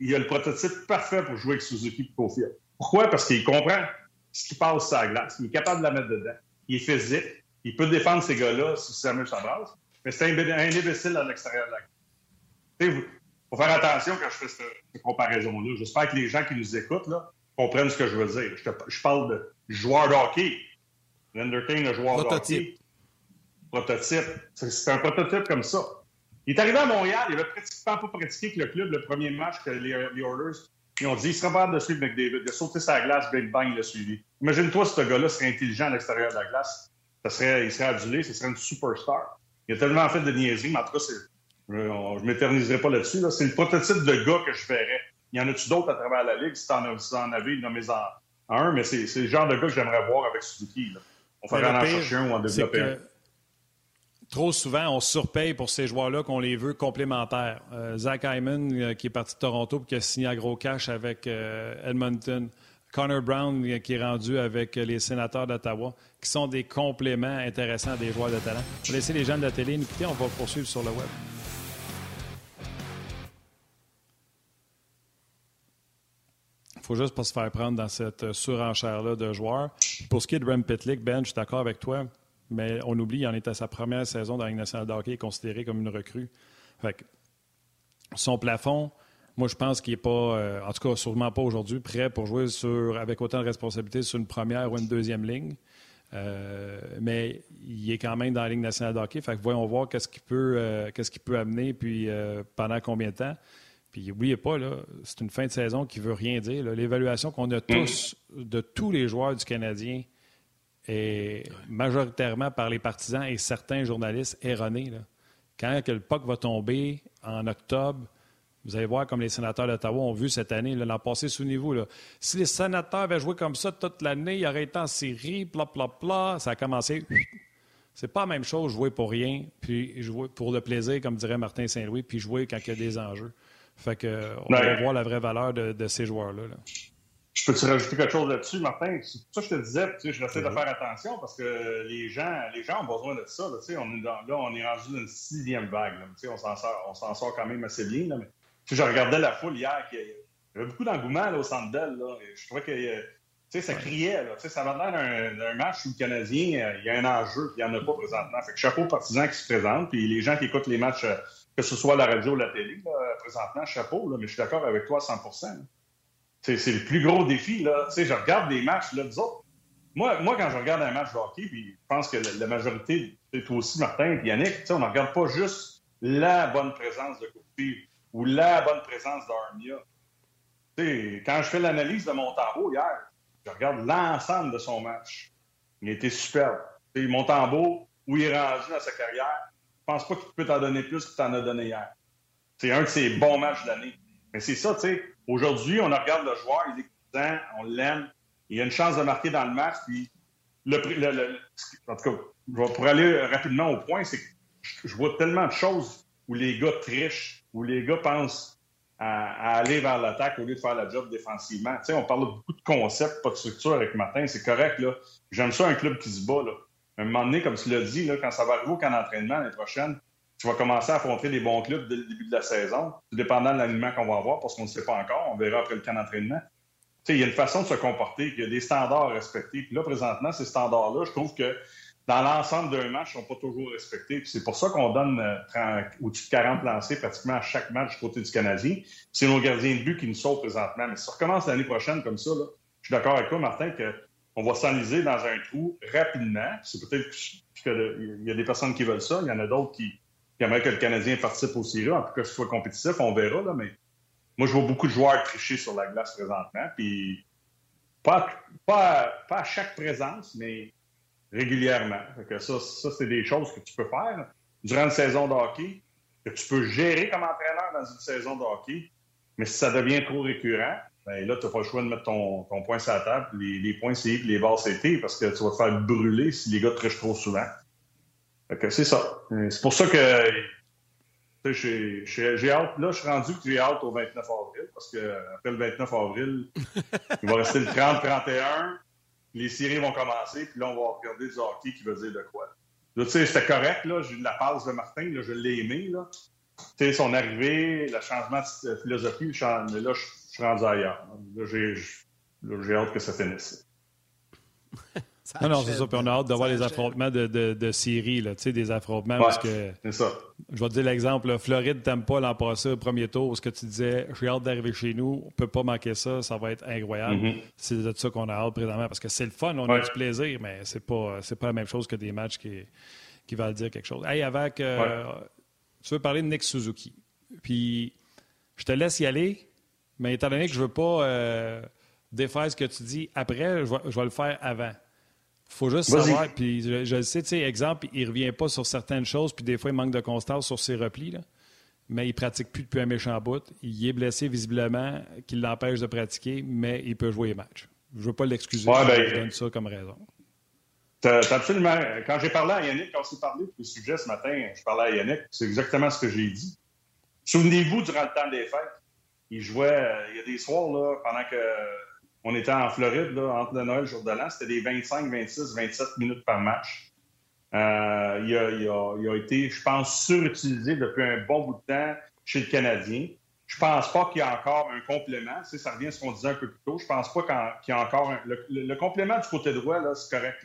il a le prototype parfait pour jouer avec Suzuki et Pourquoi? Parce qu'il comprend ce qui passe sur la glace. Il est capable de la mettre dedans. Il est physique. Il peut défendre ces gars-là si Samuel s'embrasse. Mais c'est un, un, imbécile à l'extérieur de la glace faut faire attention quand je fais cette, comparaison-là. J'espère que les gens qui nous écoutent là, comprennent ce que je veux dire. Je, parle de joueur de hockey. King, le joueur prototype. de hockey. Prototype. C'est un prototype comme ça. Il est arrivé à Montréal, il avait pratiquement pas pratiqué avec le club le premier match que les, les Oilers. Ils ont dit il serait capable de suivre McDavid. Il a sauté sa glace, Big Bang l'a suivi. Imagine-toi ce gars-là serait intelligent à l'extérieur de la glace. Ça serait, il serait adulé, ce serait une superstar. Il a tellement fait de niaiseries, mais en tout cas, c'est je ne m'éterniserai pas là-dessus. C'est le prototype de gars que je verrais. Il y en a-tu d'autres à travers la Ligue? Si tu en, si en avais, nommez-en un, mais c'est le genre de gars que j'aimerais voir avec Suzuki. Là. On ferait en chercher un ou en développer un. Trop souvent, on surpaye pour ces joueurs-là qu'on les veut complémentaires. Euh, Zach Hyman, euh, qui est parti de Toronto et qui a signé à gros cash avec euh, Edmonton. Connor Brown, qui est rendu avec les sénateurs d'Ottawa, qui sont des compléments intéressants à des joueurs de talent. Je vais laisser les gens de la télé nous quitter. On va poursuivre sur le web. Faut juste pas se faire prendre dans cette euh, surenchère-là de joueurs. Pour ce qui est de Rem Pitlick, Ben, je suis d'accord avec toi, mais on oublie, il en est à sa première saison dans la Ligue nationale de hockey, considéré comme une recrue. Fait son plafond, moi, je pense qu'il n'est pas, euh, en tout cas, sûrement pas aujourd'hui, prêt pour jouer sur, avec autant de responsabilités sur une première ou une deuxième ligne. Euh, mais il est quand même dans la Ligue nationale de hockey. Fait que voyons voir qu'est-ce qu'il peut, qu'est-ce qu'il peut amener, puis pendant combien de temps. Puis n'oubliez pas, c'est une fin de saison qui ne veut rien dire. L'évaluation qu'on a tous de tous les joueurs du Canadien est majoritairement par les partisans et certains journalistes erronée. Quand le POC va tomber en octobre, vous allez voir comme les sénateurs d'Ottawa ont vu cette année, l'an passé, sous niveau. Si les sénateurs avaient joué comme ça toute l'année, ils auraient été en série, pla, pla, pla. Ça a commencé. C'est pas la même chose jouer pour rien, puis jouer pour le plaisir, comme dirait Martin Saint-Louis, puis jouer quand il y a des enjeux. Fait que, on va voir la vraie valeur de, ces joueurs-là. Je peux-tu rajouter quelque chose là-dessus, Martin? C'est ça que je te disais, tu sais, j'essaie de faire attention parce que les gens, les gens ont besoin de ça. Là, on est là, on est rendu dans une sixième vague. Là, on s'en sort, on s'en sort quand même assez bien. Là, mais, je regardais la foule hier. Qui, Il y avait beaucoup d'engouement au centre d'elle. Je trouvais que ça criait. Là, ça va l'air d'un match où le Canadien, euh, il y a un enjeu, puis il n'y en a pas présentement. Fait que chapeau aux partisans qui se présentent, puis les gens qui écoutent les matchs, euh, que ce soit la radio ou la télé, présentement, chapeau, là, mais je suis d'accord avec toi à 100 C'est le plus gros défi. Là. je regarde des matchs, là, autres, moi, moi, quand je regarde un match de hockey, puis je pense que la, majorité, toi aussi, Martin et Yannick, on ne regarde pas juste la bonne présence de Kofi ou la bonne présence d'Armia. Quand je fais l'analyse de mon tambour hier, je regarde l'ensemble de son match. Il été superbe. Montembeau, où il est rendu dans sa carrière, je pense pas qu'il peut t'en donner plus qu'il t'en a donné hier. C'est un de ses bons matchs de l'année. Mais c'est ça, tu sais. Aujourd'hui, on regarde le joueur, il est content, on l'aime. Il a une chance de marquer dans le match. Puis le, en tout cas, pour aller rapidement au point, c'est que je vois tellement de choses où les gars trichent, où les gars pensent à, aller vers l'attaque au lieu de faire la job défensivement. On parle beaucoup de concepts, pas de structure avec Martin, c'est correct. là. J'aime ça un club qui se bat. Là. À un moment donné, comme tu l'as dit, là, quand ça va arriver au camp d'entraînement l'année prochaine, tu vas commencer à affronter des bons clubs dès le début de la saison, tout dépendant de l'alignement qu'on va avoir, parce qu'on ne sait pas encore. On verra après le camp d'entraînement. Il y a une façon de se comporter, il y a des standards à respecter. Puis là, présentement, ces standards-là, je trouve que dans l'ensemble d'un match, ne sont pas toujours respectés. C'est pour ça qu'on donne euh, au-dessus de 40 lancés pratiquement à chaque match du côté du Canadien. C'est nos gardiens de but qui nous sauvent présentement. Mais si ça recommence l'année prochaine comme ça, là, je suis d'accord avec toi, Martin, qu'on va s'enliser dans un trou rapidement. C'est peut-être qu'il y a des personnes qui veulent ça. Il y en a d'autres qui, aimeraient que le Canadien participe aussi là. En tout cas, ce soit compétitif, on verra. Là, mais moi, je vois beaucoup de joueurs tricher sur la glace présentement. Puis pas, pas, pas à chaque présence, mais régulièrement. Que ça, ça c'est des choses que tu peux faire durant une saison de hockey, que tu peux gérer comme entraîneur dans une saison de hockey. Mais si ça devient trop récurrent, ben là, tu n'as pas le choix de mettre ton, ton point sur la table, les, les points CI et les barres CT, parce que tu vas te faire brûler si les gars trichent trop souvent. que c'est ça. C'est pour ça que j'ai hâte. Là, je suis rendu que j'ai hâte au 29 avril, parce qu'après le 29 avril, il va rester le 30-31 les séries vont commencer, puis là, on va regarder du hockey qui veut dire de quoi. Là, tu sais, c'était correct, là, j'ai eu de la passe de Martin, là, je l'ai aimé, là. Tu sais, son arrivée, le changement de philosophie, mais là, je, suis rendu ailleurs. Là, j'ai hâte que ça finisse. non, non, c'est ça. Puis on a hâte de voir les affrontements de, de, de série, là, des affrontements. parce que, c'est ça. Je vais te dire l'exemple. Floride t'aime pas l'an passé, au premier tour, ce que tu disais, j'ai hâte d'arriver chez nous, on peut pas manquer ça, ça va être incroyable. Mm-hmm. C'est de ça qu'on a hâte présentement, parce que c'est le fun, on a du plaisir, mais c'est pas, c'est pas la même chose que des matchs qui, qui veulent dire quelque chose. Hey, avec, tu veux parler de Nick Suzuki. Puis, je te laisse y aller, mais étant donné que je veux pas euh, défaire ce que tu dis après, je vais le faire avant faut juste savoir, puis je, le sais, tu sais, exemple, il revient pas sur certaines choses, puis des fois, il manque de constance sur ses replis, là. mais il pratique plus depuis un méchant bout. Il est blessé visiblement, qui l'empêche de pratiquer, mais il peut jouer les matchs. Je veux pas l'excuser, ben, je donne ça comme raison. absolument. Quand j'ai parlé à Yannick, quand on s'est parlé du sujet ce matin, je parlais à Yannick, c'est exactement ce que j'ai dit. Souvenez-vous, durant le temps des fêtes, il jouait, euh, il y a des soirs, là, pendant que on était en Floride, entre le Noël et le jour de l'an, c'était des 25, 26, 27 minutes par match. Euh, il, a, été, je pense, surutilisé depuis un bon bout de temps chez le Canadien. Je pense pas qu'il y a encore un complément. Ça revient à ce qu'on disait un peu plus tôt. Je pense pas qu'il y a encore un, le, complément du côté droit, c'est correct.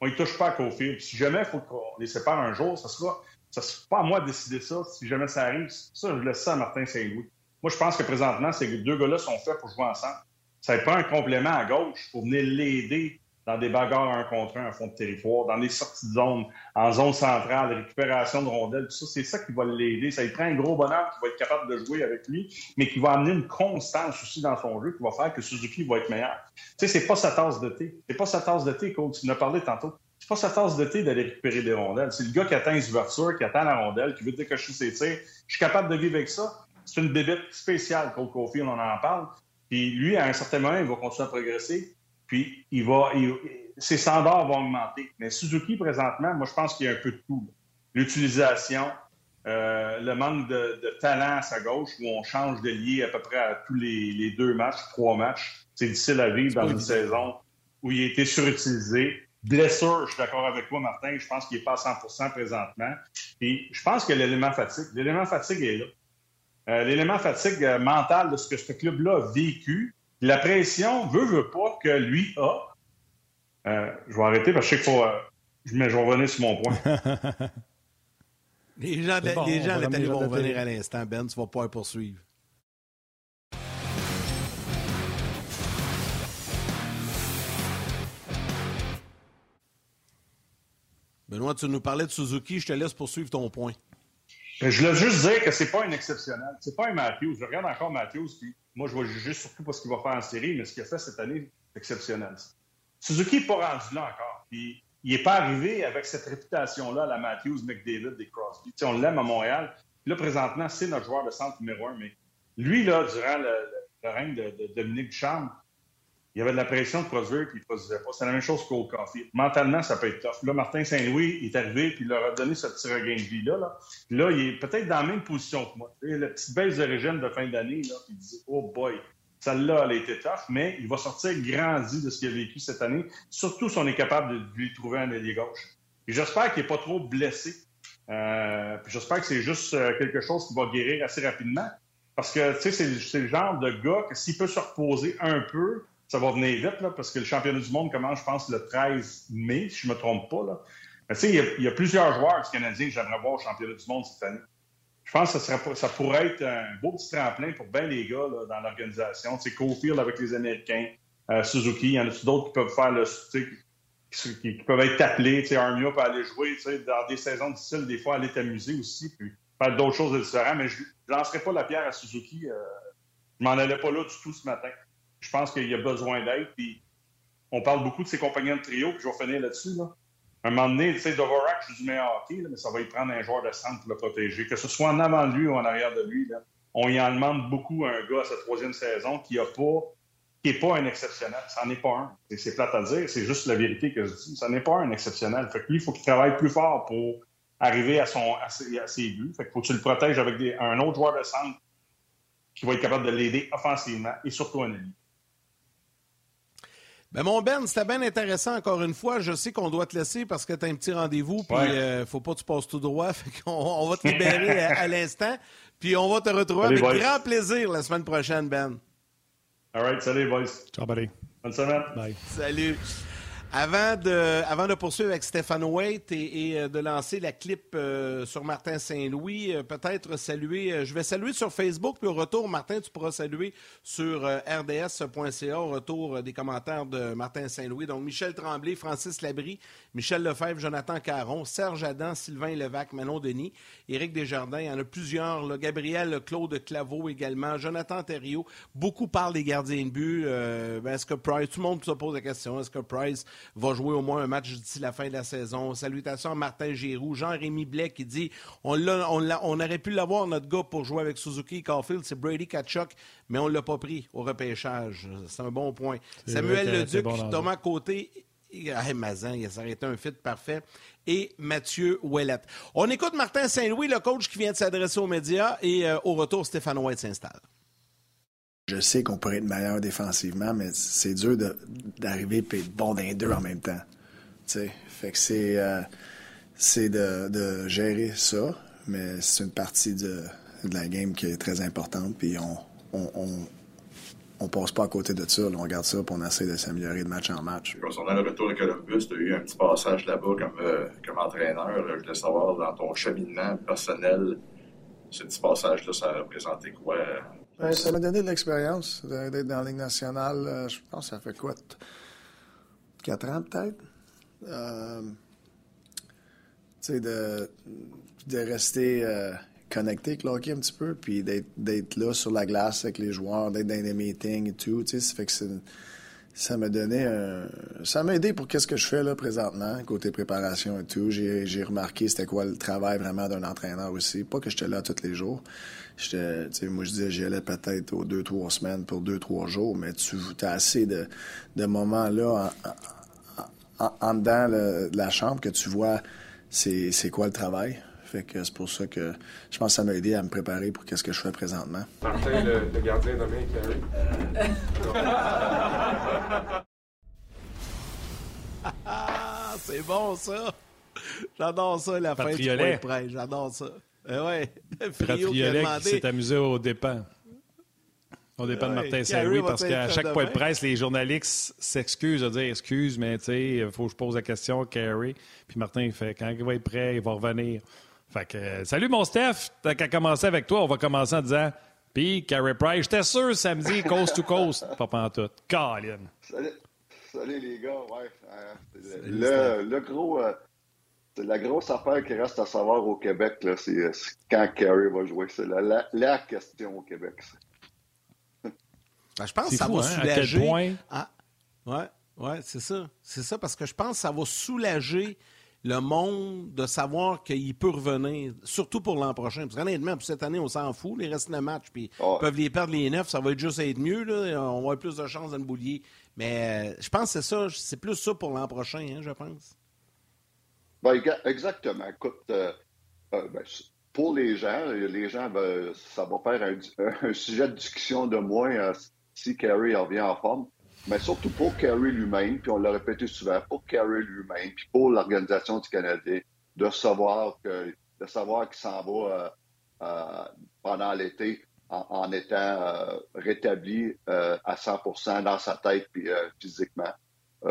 On ne touche pas à Cofield. Si jamais il faut qu'on les sépare un jour, ça sera, ça sera pas à moi de décider ça. Si jamais ça arrive, ça, je laisse ça à Martin Saint-Louis. Moi, je pense que présentement, ces deux gars-là sont faits pour jouer ensemble ça pas un complément à gauche pour venir l'aider dans des bagarres un contre un en fond de territoire, dans des sorties de zone, en zone centrale, récupération de rondelles, tout ça, c'est ça qui va l'aider. Ça lui prend un gros bonhomme qui va être capable de jouer avec lui, mais qui va amener une constance aussi dans son jeu qui va faire que Suzuki va être meilleur. Tu sais, c'est pas sa tasse de thé. C'est pas sa tasse de thé, coach. Tu en as parlé tantôt. C'est pas sa tasse de thé d'aller récupérer des rondelles. C'est le gars qui atteint les ouvertures, qui attend la rondelle, qui veut décocher ses tirs. Je suis capable de vivre avec ça. C'est une bébête spéciale, Coach Kofi, on en parle. Puis lui, à un certain moment, il va continuer à progresser. Puis il va, ses standards vont augmenter. Mais Suzuki, présentement, moi, je pense qu'il y a un peu de tout. L'utilisation, euh, le manque de, talent à sa gauche, où on change de lié à peu près à tous les, deux matchs, trois matchs. C'est difficile à vivre dans une saison où il a été surutilisé. Blessure, je suis d'accord avec toi, Martin. Je pense qu'il n'est pas à 100% présentement. Puis je pense que l'élément fatigue. L'élément fatigue est là. L'élément fatigue mentale de ce que ce club-là a vécu. La pression veut, veut pas que lui a. je vais arrêter parce que je sais qu'il faut. je vais revenir sur mon point. les gens, les gens vont revenir à l'instant, Ben. Tu vas pas poursuivre. Benoît, tu nous parlais de Suzuki. Je te laisse poursuivre ton point. Je voulais juste dire que c'est pas un exceptionnel. C'est pas un Matthews. Je regarde encore Matthews, puis moi, je vais juger surtout pas ce qu'il va faire en série, mais ce qu'il a fait cette année, exceptionnel. Suzuki n'est pas rendu là encore. Puis il n'est pas arrivé avec cette réputation-là, la Matthews, McDavid, des Crosby. on l'aime à Montréal. là, présentement, c'est notre joueur de centre numéro un. Mais lui, là, durant le, règne de, de Dominique Ducharme, il y avait de la pression de produire, puis il ne produisait pas. C'est la même chose qu'au Coffee. Mentalement, ça peut être tough. Là, Martin Saint-Louis est arrivé, puis il leur a donné ce petit regain de vie-là. Là. là, il est peut-être dans la même position que moi. La petite baisse de régime de fin d'année, là, puis il dit Oh boy, celle-là, elle a été tough, mais il va sortir grandi de ce qu'il a vécu cette année, surtout si on est capable de lui trouver un allié gauche. Et j'espère qu'il n'est pas trop blessé. Euh, j'espère que c'est juste euh, quelque chose qui va guérir assez rapidement. Parce que, tu sais, c'est le genre de gars que s'il peut se reposer un peu, ça va venir vite, là, parce que le championnat du monde commence, je pense, le 13 mai, si je ne me trompe pas. Là. Mais tu sais, il y, a plusieurs joueurs du Canadien que j'aimerais voir au championnat du monde cette année. Je pense que ça, pourrait être un beau petit tremplin pour bien les gars là, dans l'organisation. Sais, Cofield avec les Américains, euh, Suzuki, il y en a d'autres qui peuvent faire le, qui, qui, peuvent être appelés? Tu sais, Armia peut aller jouer, tu sais, dans des saisons difficiles, des fois aller t'amuser aussi, puis faire d'autres choses différentes. Mais je ne lancerai pas la pierre à Suzuki. Euh, je m'en allais pas là du tout ce matin je pense qu'il y a besoin d'aide. Puis on parle beaucoup de ses compagnons de trio, puis je vais finir là-dessus. Là. À un moment donné, tu sais, Dvorak, je du meilleur hockey, mais ça va y prendre un joueur de centre pour le protéger. Que ce soit en avant de lui ou en arrière de lui, là, on y en demande beaucoup à un gars à sa troisième saison qui pas n'est pas un exceptionnel. Ça n'en est pas un. C'est plate à dire, c'est juste la vérité que je dis. Ça n'est pas un exceptionnel. Fait que lui, il faut qu'il travaille plus fort pour arriver à, son, à, ses, buts. Fait qu'il faut que tu le protèges avec un autre joueur de centre qui va être capable de l'aider offensivement et surtout ami. Ben mon Ben, c'était bien intéressant encore une fois. Je sais qu'on doit te laisser parce que tu as un petit rendez-vous, puis il euh, faut pas que tu passes tout droit. on, va te libérer à, l'instant, puis on va te retrouver avec grand plaisir la semaine prochaine, Ben. All right, salut, boys. Ciao, buddy. Bonne semaine. Bye. Salut. Avant de, avant de poursuivre avec Stéphane Waite et, euh, de lancer la clip euh, sur Martin Saint-Louis, euh, peut-être saluer, je vais saluer sur Facebook, puis au retour, Martin, tu pourras saluer sur rds.ca au retour des commentaires de Martin Saint-Louis. Donc, Michel Tremblay, Francis Labrie, Michel Lefebvre, Jonathan Caron, Serge Adam, Sylvain Levac, Manon Denis, Éric Desjardins, il y en a plusieurs, là, Gabriel Claude Claveau également, Jonathan Thériault. Beaucoup parlent des gardiens de but. Ben, est-ce que Price, tout le monde se pose la question, est-ce que Price va jouer au moins un match d'ici la fin de la saison. Salutations à Martin Giroux. Jean-Rémy Blais qui dit on, on, aurait pu l'avoir, notre gars, pour jouer avec Suzuki et Caulfield. C'est Brady Kachuk, mais on ne l'a pas pris au repêchage. C'est un bon point. Samuel Leduc, Thomas Côté. Hey, Mazan, il a arrêté un fit parfait. Et Mathieu Ouellet. On écoute Martin Saint-Louis, le coach qui vient de s'adresser aux médias, et euh, au retour, Stéphane White s'installe. Je sais qu'on pourrait être meilleur défensivement, mais c'est dur d'arriver et être bon les deux en même temps. Fait que c'est euh, de, gérer ça, mais c'est une partie de, la game qui est très importante. Puis on, on, passe pas à côté de ça. on regarde ça et on essaie de s'améliorer de match en match. Concernant le retour de Columbus, tu as eu un petit passage là-bas comme, euh, comme entraîneur. Je voulais savoir, dans ton cheminement personnel, ce petit passage-là, ça a représenté quoi ben, ça m'a donné de l'expérience d'être dans la Ligue nationale. Euh, je pense que ça fait quoi? Quatre ans peut-être? Euh, de, de rester euh, connecté avec l'hockey un petit peu, puis d'être là sur la glace avec les joueurs, d'être dans des meetings et tout. Ça fait que ça m'a donné un... ça m'a aidé pour qu'est-ce que je fais là présentement côté préparation et tout j'ai, remarqué c'était quoi le travail vraiment d'un entraîneur aussi pas que j'étais là tous les jours moi je disais j'y allais peut-être aux deux trois semaines pour deux trois jours mais tu as assez de, de moments là en, en, dedans de la chambre que tu vois c'est, c'est quoi le travail fait que c'est pour ça que je pense que ça m'a aidé à me préparer pour qu'est-ce que je fais présentement. Martin, le, le gardien demain arrive. c'est bon ça. J'adore ça, la fin du point près. J'adore ça. Eh ouais. Frio qui s'est amusé au dépens. Au dépens de Ouais, Martin Carey Saint-Louis, parce qu'à chaque point de presse, les journalistes s'excusent de dire excuse, mais tu sais, il faut que je pose la question à Carey. Puis Martin, il fait quand il va être prêt, il va revenir. Fait que, euh, salut mon Steph, t'as qu'à commencer avec toi, on va commencer en disant puis Carey Price, j'étais sûr samedi, coast to coast. Pas pantoute. Colin. Salut, salut les gars, ouais. euh, Salut, le, le gros, euh, la grosse affaire qui reste à savoir au Québec, c'est euh, c'est quand Carey va jouer. C'est la, la, la question au Québec. Ben, je pense que ça fou, va hein, à quel soulager. point- Ah, ouais, ouais, c'est ça. C'est ça, parce que je pense que ça va soulager le monde de savoir qu'il peut revenir, surtout pour l'an prochain. Parce qu'honnêtement, pour cette année, on s'en fout, les restes de matchs, puis Ouais. ils peuvent les perdre les neuf, ça va être juste être mieux, là. on va avoir plus de chances dans le boulier. Mais euh, je pense que c'est ça, c'est plus ça pour l'an prochain, hein, je pense. Ben, exa- exactement. Écoute, euh, euh, ben, pour les gens, les gens, ben, ça va faire un, sujet de discussion de moins euh, si Carey revient en forme. Mais surtout pour Carey lui-même, puis on l'a répété souvent, pour Carey lui-même, puis pour l'organisation du Canadien, de savoir de savoir qu'il s'en va pendant l'été en, étant rétabli à 100% dans sa tête puis physiquement.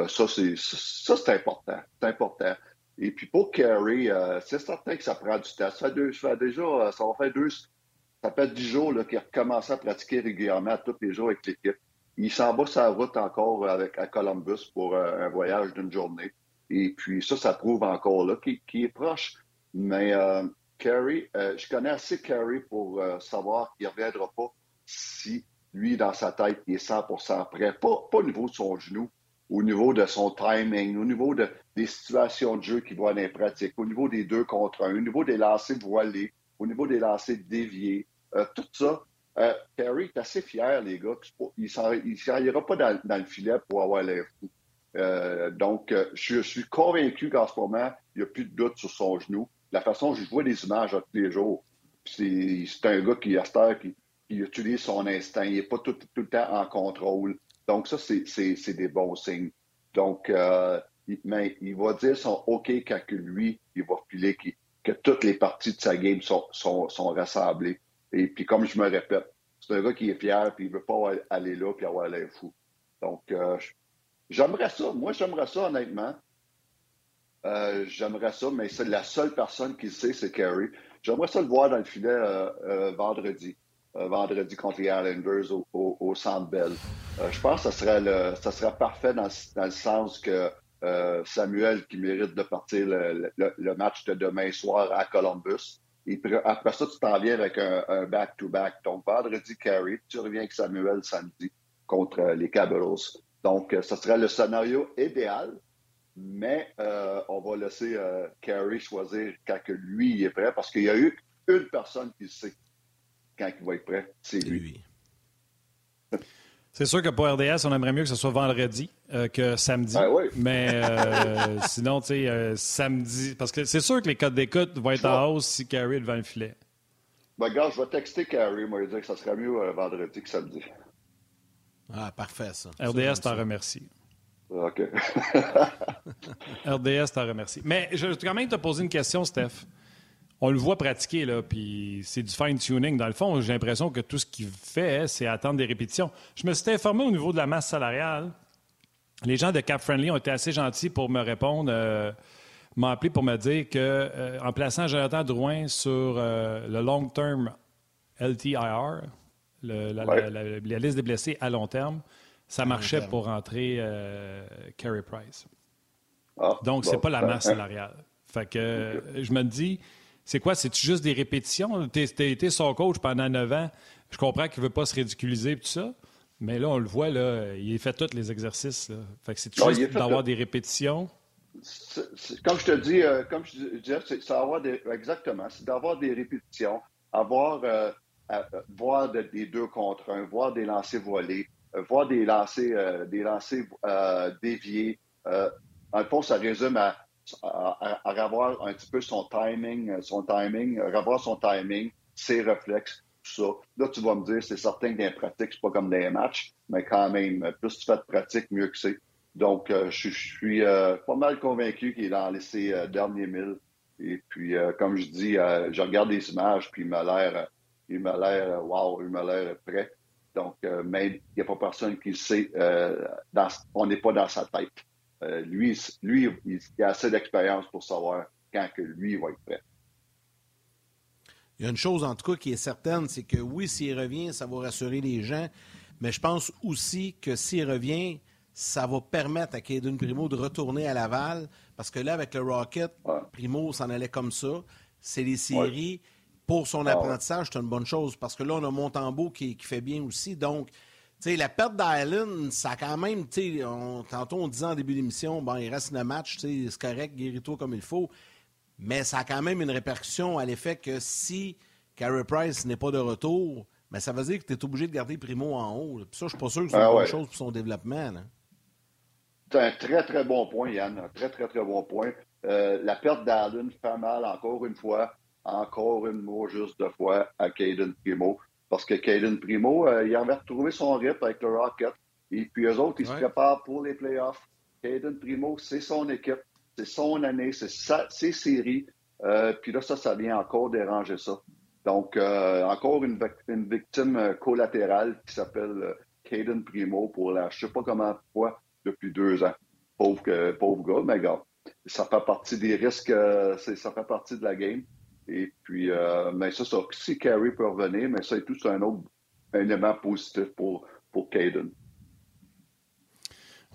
Ça, c'est important. C'est important. Et puis pour Carey, euh, c'est certain que ça prend du temps. Ça fait, deux, ça fait déjà, euh, ça va faire deux, ça fait dix jours qu'il a à pratiquer régulièrement tous les jours avec l'équipe. Il s'en va sa route encore avec, à Columbus pour euh, un voyage d'une journée. Et puis ça, ça prouve encore là qu'il est proche. Mais euh, euh, je connais assez Carey pour euh, savoir qu'il ne reviendra pas si lui, dans sa tête, il est 100% prêt. Pas, pas au niveau de son genou, au niveau de son timing, au niveau de, des situations de jeu qu'il voit dans les pratiques, au niveau des deux contre un, au niveau des lancers voilés, au niveau des lancers déviés, euh, tout ça. Euh, Carey est assez fier, les gars. Il il s'en pas dans, le filet pour avoir l'air fou. Euh, donc, euh, je, suis convaincu qu'en ce moment, il n'y a plus de doute sur son genou. La façon dont je vois des images tous les jours, c'est un gars qui, à cette qui, utilise son instinct. Il n'est pas tout le temps en contrôle. Donc, ça, c'est- des bons signes. Donc, euh, il, mais il va dire son OK quand que lui, il va filer que toutes les parties de sa game sont, sont, sont rassemblées. Et puis, comme je me répète, c'est un gars qui est fier, puis il veut pas aller là, puis avoir l'air fou. Donc, euh, j'aimerais ça. Moi, j'aimerais ça, honnêtement. Euh, j'aimerais ça, mais c'est la seule personne qui le sait, c'est Carey. J'aimerais ça le voir dans le filet euh, vendredi. Euh, vendredi contre les Islanders au, au, Centre Bell. Euh, je pense que ça serait, parfait dans, le sens que euh, Samuel, qui mérite de partir le, match de demain soir à Columbus. Et après ça, tu t'en viens avec un back-to-back. Donc, vendredi, Carey, tu reviens avec Samuel samedi contre les Capitals. Donc, ce serait le scénario idéal, mais on va laisser euh, Carey choisir quand lui est prêt, parce qu'il y a eu une personne qui sait quand il va être prêt, c'est lui. Lui. C'est sûr que pour RDS, on aimerait mieux que ce soit vendredi euh, que samedi. Ah oui. Mais euh, sinon, tu sais, euh, samedi. Parce que c'est sûr que les codes d'écoute vont être en hausse si Carey est devant le filet. Ben, gars, je vais texter Carey, moi, lui dire que ça serait mieux euh, vendredi que samedi. Ah, parfait, ça. RDS t'en remercie. OK. RDS t'en remercie. Mais je vais quand même te poser une question, Steph. On le voit pratiquer, là, puis c'est du fine-tuning. Dans le fond, j'ai l'impression que tout ce qu'il fait, c'est attendre des répétitions. Je me suis informé au niveau de la masse salariale. Les gens de Cap Friendly ont été assez gentils pour me répondre, euh, m'ont appelé pour me dire que euh, en plaçant Jonathan Drouin sur euh, le long term LTIR, le- la, Ouais. la- la- la liste des blessés à long terme, ça marchait terme. pour rentrer euh, Carey Price. Ah, Donc, bon. c'est pas la masse Hein? salariale. Fait que je me dis, c'est quoi? C'est juste des répétitions? Tu as été son coach pendant 9 ans. Je comprends qu'il veut pas se ridiculiser et tout ça. Mais là, on le voit, là, il fait tous les exercices. Là. Fait que c'est juste d'avoir des répétitions? Comme je te dis, euh, comme je disais, c'est avoir des, exactement, c'est d'avoir des répétitions, avoir, euh, à- à- voir de- des deux contre un, voir des lancers voilés, euh, voir des lancers, euh, des lancers euh, déviés. Euh, en fond, ça résume à, à, à- revoir un petit peu son timing, euh, son timing, euh, revoir son timing, ses réflexes, tout ça. Là, tu vas me dire, c'est certain que dans les pratiques, c'est pas comme dans les matchs, mais quand même, plus tu fais de pratique, mieux que c'est. Donc, euh, je, je suis euh, pas mal convaincu qu'il est dans les euh, derniers milles Et puis, euh, comme je dis, euh, je regarde les images, puis il m'a l'air, il m'a l'air, wow, il m'a l'air prêt. Donc, mais il n'y a pas personne qui le sait. On n'est pas dans sa tête. Lui, lui, il, a assez d'expérience pour savoir quand que lui va être prêt. Il y a une chose, en tout cas, qui est certaine, c'est que oui, s'il revient, ça va rassurer les gens, mais je pense aussi que s'il revient, ça va permettre à Caden Primo de retourner à Laval, parce que là, avec le Rocket, Primo s'en allait comme ça. C'est les séries. Pour son ah apprentissage, c'est une bonne chose, parce que là, on a Montembeau qui, qui fait bien aussi. Donc, la perte d'Allen, ça a quand même, on, tantôt on disait en début d'émission, bon, il reste le match, c'est correct, guéris-toi comme il faut. Mais ça a quand même une répercussion à l'effet que si Carey Price n'est pas de retour, mais ça veut dire que tu es obligé de garder Primo en haut. Puis ça, je suis pas sûr que c'est ah une bonne chose pour son développement. C'est un très, très bon point, Yann. Un très, très, très bon point. Euh, la perte d'Allen fait mal encore une fois, encore une mot juste de fois à Caden Primo. Parce que Caden Primo, euh, il avait retrouvé son rythme avec le Rocket. Et puis eux autres, ils se préparent pour les playoffs. Caden Primo, c'est son équipe c'est son année, c'est ses séries. Euh, puis là, ça, ça vient encore déranger ça. Donc, euh, encore une, victime euh, collatérale qui s'appelle Caden Primo pour la je sais pas comment fois depuis deux ans. Pauvre, pauvre gars, mais gars, ça fait partie des risques, ça fait partie de la game. Et puis, mais ça, ça, si Carey peut revenir, mais ça et tout, c'est un autre élément positif pour, pour Caden.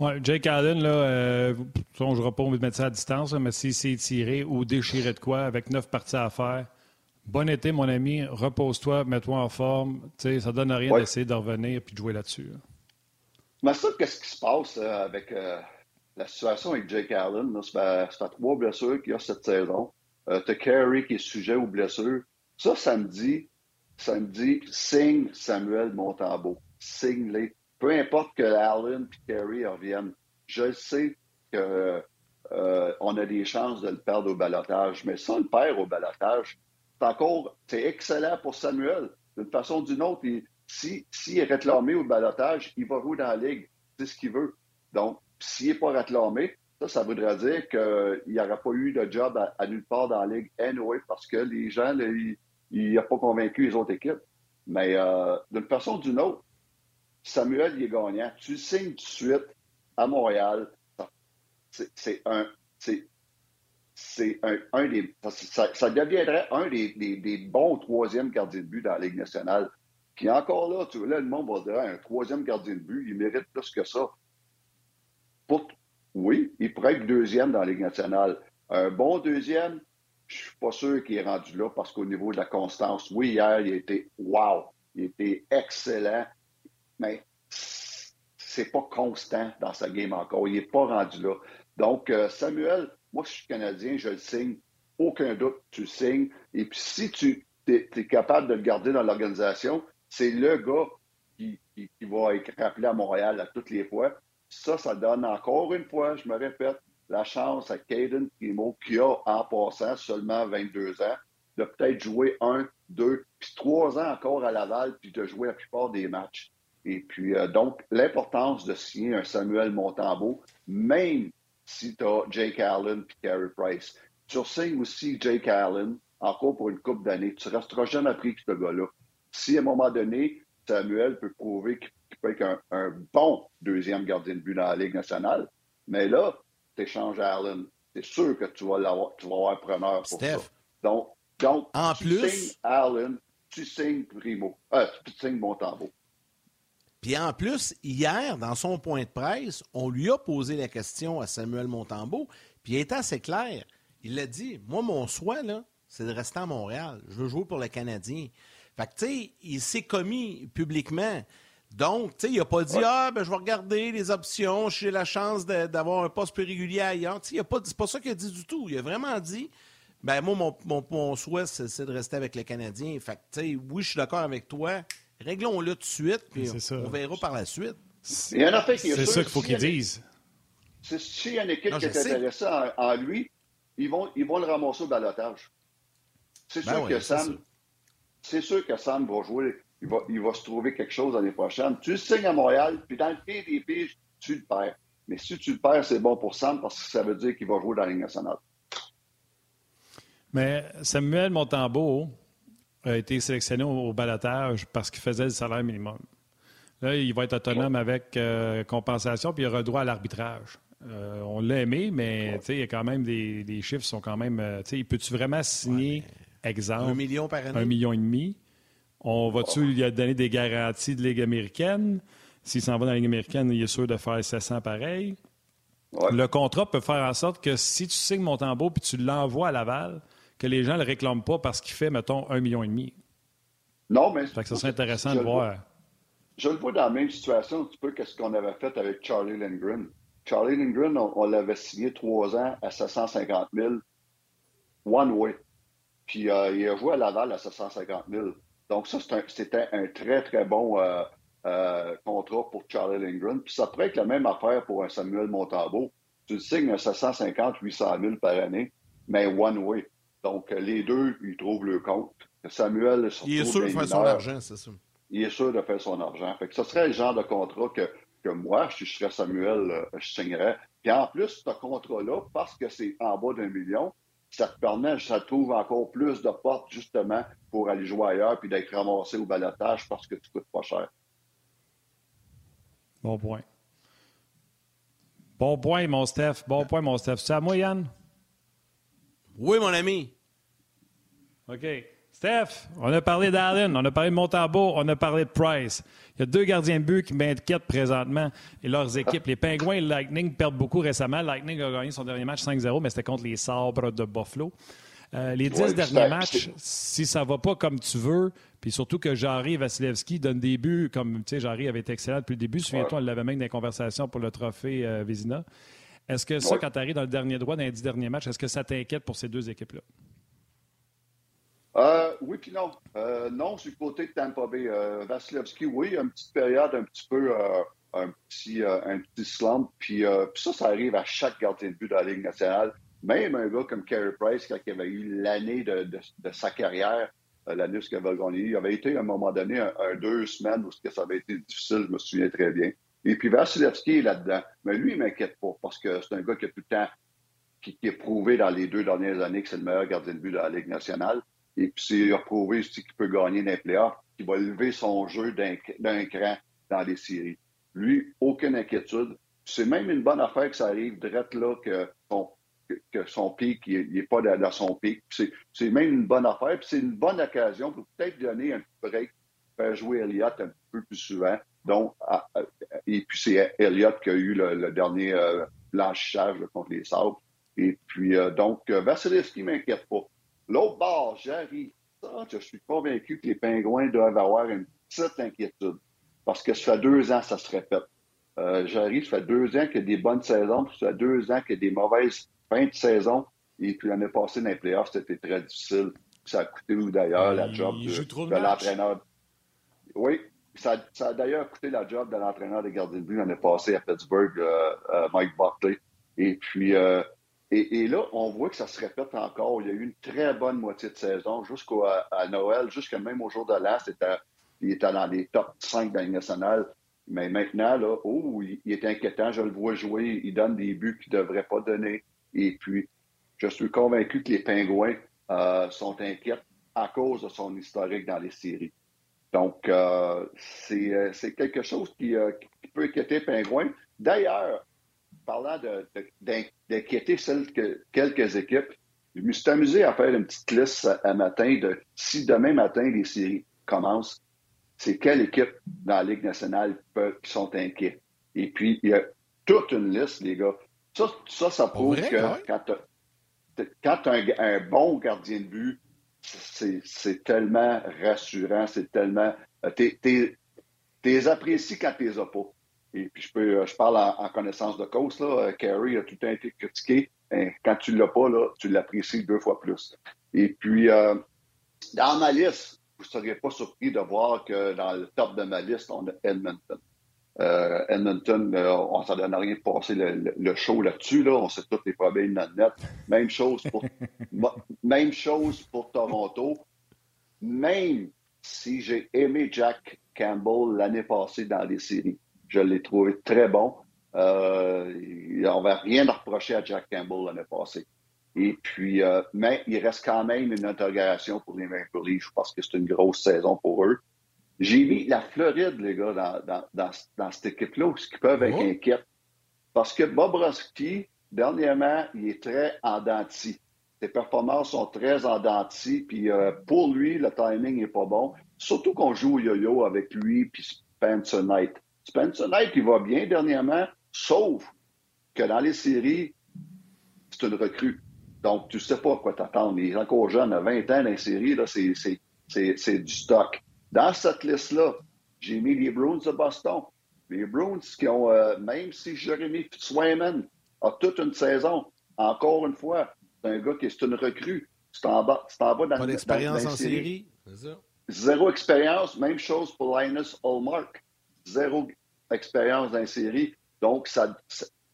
Ouais, Jake Allen, là, euh, on ne jouera pas, on va mettre ça à distance, mais s'il s'est tiré ou déchiré de quoi avec neuf parties à faire, bon été, mon ami, repose-toi, mets-toi en forme. ça ne donne rien d'essayer de revenir et de jouer là-dessus. Mais ça, qu'est-ce qui se passe euh, avec euh, la situation avec Jake Allen? C'est à trois blessures qu'il y a cette saison. Euh, T'as Carey qui est sujet aux blessures. Ça, ça me dit, ça me dit, signe Samuel Montambeau. Signe-les peu importe que Allen et Kerry reviennent, je sais qu'on euh, a des chances de le perdre au balotage, mais on le perd au balotage, c'est encore c'est excellent pour Samuel. D'une façon ou d'une autre, s'il si, est réclamé au balotage, il va jouer dans la ligue. C'est ce qu'il veut. Donc, s'il n'est pas réclamé, ça, ça voudrait dire qu'il n'y aura pas eu de job à, nulle part dans la ligue anyway, parce que les gens, il n'ont pas convaincu les autres équipes. Mais euh, d'une façon ou d'une autre, Samuel, il est gagnant. Tu signes tout de suite à Montréal. C'est un. C'est un, des. Ça, deviendrait un des, bons troisièmes gardiens de but dans la Ligue nationale. Puis encore là, tu là, le monde va dire un troisième gardien de but, il mérite plus que ça. Oui, il pourrait être deuxième dans la Ligue nationale. Un bon deuxième, je suis pas sûr qu'il est rendu là parce qu'au niveau de la constance, oui, hier, il a été wow. Il était excellent mais c'est pas constant dans sa game encore. Il n'est pas rendu là. Donc, euh, Samuel, moi, je suis Canadien, je le signe. Aucun doute, tu le signes. Et puis, si tu es, capable de le garder dans l'organisation, c'est le gars qui, va être rappelé à Montréal à toutes les fois. Ça, ça donne encore une fois, je me répète, la chance à Caden Primo, qui a en passant seulement 22 ans, de peut-être jouer un, deux, puis trois ans encore à Laval, puis de jouer la plupart des matchs. Et puis, euh, donc, l'importance de signer un Samuel Montambeau, même si tu as Jake Allen et Carey Price. Tu signes aussi Jake Allen, encore pour une coupe d'années. Tu resteras jamais pris que ce gars-là. Si à un moment donné, Samuel peut prouver qu'il peut être un, bon deuxième gardien de but dans la Ligue nationale, mais là, tu échanges Allen. C'est sûr que tu vas, l'avoir, tu vas avoir preneur pour ça. Donc, donc en tu plus... signes Allen, tu signes Primo, euh, tu signes Montembeau. Puis en plus, hier, dans son point de presse, on lui a posé la question à Samuel Montembeau, puis il était assez clair. Il a dit Moi, mon souhait, là, c'est de rester à Montréal. Je veux jouer pour le Canadien. Fait que, tu sais, il s'est commis publiquement. Donc, tu sais, il n'a pas dit Ah, ben, je vais regarder les options, j'ai la chance d'avoir un poste plus régulier ailleurs. Tu sais, c'est pas ça qu'il a dit du tout. Il a vraiment dit Ben, moi, mon, mon, souhait, c'est de rester avec le Canadien. Fait que, tu sais, oui, je suis d'accord avec toi. Réglons-le tout de suite, puis on, verra par la suite. C'est ça qu'il faut qu'ils disent. S'il y a une équipe qui est intéressée en, lui, ils vont, ils vont le ramasser au balotage. C'est ben sûr, que Sam, c'est sûr que Sam va jouer, il va, il va se trouver quelque chose l'année prochaine. Tu le signes à Montréal, puis dans le pire des pires, tu le perds. Mais si tu le perds, c'est bon pour Sam parce que ça veut dire qu'il va jouer dans la Ligue nationale. Mais Samuel Montembeau a été sélectionné au, balatage parce qu'il faisait le salaire minimum. Là, il va être autonome avec euh, compensation, puis il aura droit à l'arbitrage. Euh, on l'a aimé, mais il y a quand même des, les chiffres sont quand même. Euh, peux-tu vraiment signer, exemple, un million par année? Un million et demi? On va-tu lui donner des garanties de Ligue américaine? S'il s'en va dans la Ligue américaine, il est sûr de faire 700 pareil. Le contrat peut faire en sorte que si tu signes Montembeau puis tu l'envoies à Laval, que les gens ne le réclament pas parce qu'il fait, mettons, un million et demi. Non, mais. ça serait intéressant de voir. je le vois dans la même situation un petit peu que ce qu'on avait fait avec Charlie Lindgren. Charlie Lindgren, on, l'avait signé trois ans à 750 000, one way. Puis euh, il a joué à Laval à 750 000. Donc ça, c'était un, très, très bon euh, euh, contrat pour Charlie Lindgren. Puis ça pourrait être la même affaire pour un Samuel Montambeau. Tu signes à 750 800 000 par année, mais one way. Donc les deux, ils trouvent le compte. Samuel, il est sûr de faire son argent, c'est ça. Il est sûr de faire son argent. Fait que ce serait le genre de contrat que que moi, si je serais Samuel, euh, je signerais. Puis en plus, ce contrat-là, parce que c'est en bas d'un million, ça te permet, ça trouve encore plus de portes, justement, pour aller jouer ailleurs puis d'être ramassé au balotage parce que tu coûtes pas cher. Bon point. Bon point, mon Steph. Bon point, mon Steph. C'est à moi, Yann? Oui, mon ami. OK. Steph, on a parlé d'Allen, on a parlé de Montambeau, on a parlé de Price. Il y a deux gardiens de but qui m'inquiètent présentement et leurs équipes. Les Penguins et le Lightning perdent beaucoup récemment. Lightning a gagné son dernier match 5-0, mais c'était contre les Sabres de Buffalo. Euh, les dix derniers matchs, si ça va pas comme tu veux, puis surtout que Jarry Vasilevski donne des buts, comme tu sais, Jarry avait été excellent depuis le début. Souviens-toi, on l'avait même dans les conversations pour le trophée euh, Vézina. Est-ce que ça, quand tu arrives dans le dernier droit, dans les dix derniers matchs, est-ce que ça t'inquiète pour ces deux équipes-là? Euh, oui, puis non. Euh, non, le côté de Tampa Bay. Euh, Vasilevski, oui, une petite période un petit peu, euh, un, petit, un petit slump. Puis, ça, ça arrive à chaque gardien de but de la Ligue nationale. Même un gars comme Carey Price, quand il avait eu l'année de, sa carrière, l'année où il avait gagné, il avait été à un moment donné un, deux semaines où ça avait été difficile, je me souviens très bien. Et puis Vasilevski est là-dedans. Mais lui, il m'inquiète pas parce que c'est un gars qui a tout le temps, qui, qui est prouvé dans les deux dernières années que c'est le meilleur gardien de but de la Ligue nationale. Et puis, c'est prouvé qu'il peut gagner dans les playoffs, qu'il va lever son jeu d'un cran dans les séries. Lui, aucune inquiétude. C'est même une bonne affaire que ça arrive direct là que son, que son pic n'est pas dans son pic. C'est même une bonne affaire. C'est une bonne occasion pour peut-être donner un break, faire jouer Elliott un peu plus souvent. Donc, et puis c'est Elliott qui a eu le, dernier euh, blanchissage contre les Sabres. Et puis, euh, donc, euh, Vasilevski ne m'inquiète pas. L'autre bord, j'arrive. Ça, je suis convaincu que les Pingouins doivent avoir une petite inquiétude. Parce que ça fait deux ans que ça se répète. Euh, j'arrive, ça fait deux ans qu'il y a des bonnes saisons, puis ça fait deux ans qu'il y a des mauvaises fins de saison. Et puis l'année passée, dans les playoffs, c'était très difficile. Ça a coûté, d'ailleurs, la job de, l'entraîneur? Oui, ça, a d'ailleurs coûté la job de l'entraîneur des gardiens de but l'année passée à Pittsburgh, euh, euh, Mike Buckley. Et puis, et, là, on voit que ça se répète encore. Il y a eu une très bonne moitié de saison jusqu'à Noël, jusqu'à même au jour de l'an, il était dans les top 5 de la nationale. Mais maintenant, là, oh, il, est inquiétant. Je le vois jouer. Il donne des buts qu'il ne devrait pas donner. Et puis, je suis convaincu que les Pingouins euh, sont inquiets à cause de son historique dans les séries. Donc, euh, euh, c'est quelque chose qui, qui, peut inquiéter les. D'ailleurs, parlant d'inquiéter que, quelques équipes, je me suis amusé à faire une petite liste à, matin de si demain matin les séries commencent, c'est quelle équipe dans la Ligue nationale qui sont inquiets. Et puis, il y a toute une liste, les gars. Ça, ça, prouve que quand tu as, un, bon gardien de but, c'est tellement rassurant, c'est tellement. Tu les apprécies quand tu les as pas. Et puis, je, peux, je parle en, connaissance de cause. Là. Carey a tout le temps été critiqué. Et quand tu ne l'as pas, là, tu l'apprécies deux fois plus. Et puis, euh, dans ma liste, vous ne seriez pas surpris de voir que dans le top de ma liste, on a Edmonton. Euh, Edmonton, euh, on s'en donne rien de passer le, show là-dessus. Là. On sait tous les problèmes dans le net. Même chose pour, même chose pour Toronto. Même si j'ai aimé Jack Campbell l'année passée dans les séries. Je l'ai trouvé très bon. Euh, on va rien reprocher à Jack Campbell l'année passée. Et puis, euh, mais il reste quand même une interrogation pour les Maple Leafs parce que c'est une grosse saison pour eux. J'ai mis la Floride, les gars, dans, dans, dans, dans cette équipe-là, ce qui peuvent être inquiets. Parce que Bobrovski, dernièrement, il est très en denti. Ses performances sont très en denti, puis euh, pour lui, le timing n'est pas bon. Surtout qu'on joue au yo-yo avec lui puis Spencer Knight. Spencer Knight, il va bien dernièrement, sauf que dans les séries, c'est une recrue. Donc, tu sais pas à quoi t'attendre. Il est encore jeune, à 20 ans dans les séries, là, c'est, du stock. Dans cette liste-là, j'ai mis les Bruins de Boston. Les Bruins qui ont, euh, même si Jeremy Swayman a toute une saison, encore une fois, c'est un gars qui est une recrue. Tu t'en vas, dans Pas d'expérience en série. Ça. Zéro expérience, même chose pour Linus Hallmark. Zéro expérience dans les séries. Donc, ça,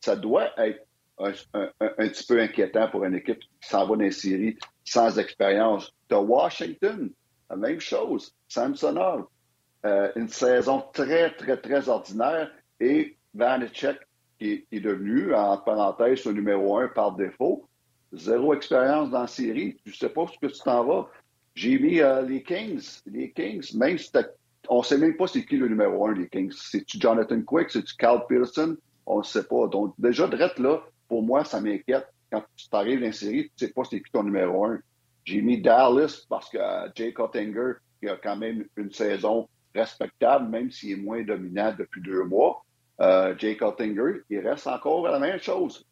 ça, doit être un, un- un- petit peu inquiétant pour une équipe qui s'en va dans les séries sans expérience. De Washington, la même chose. Samsonov, euh, une saison très, très, très ordinaire. Et Vanecek, qui, qui est devenu, en parenthèse, le numéro un par défaut. Zéro expérience dans la série. Tu sais pas ce que tu t'en vas. J'ai mis euh, les Kings. Les Kings, même si t'as- on ne sait même pas c'est qui le numéro un des Kings. C'est-tu Jonathan Quick? C'est-tu Carl Pearson? On ne sait pas. Donc, déjà, direct là, pour moi, ça m'inquiète. Quand tu t'arrives dans une série, tu ne sais pas c'est qui ton numéro un. J'ai mis Dallas parce que euh, Jay Cottinger, qui a quand même une saison respectable, même s'il est moins dominant depuis deux mois. Euh, Jay Cottinger, il reste encore la même chose.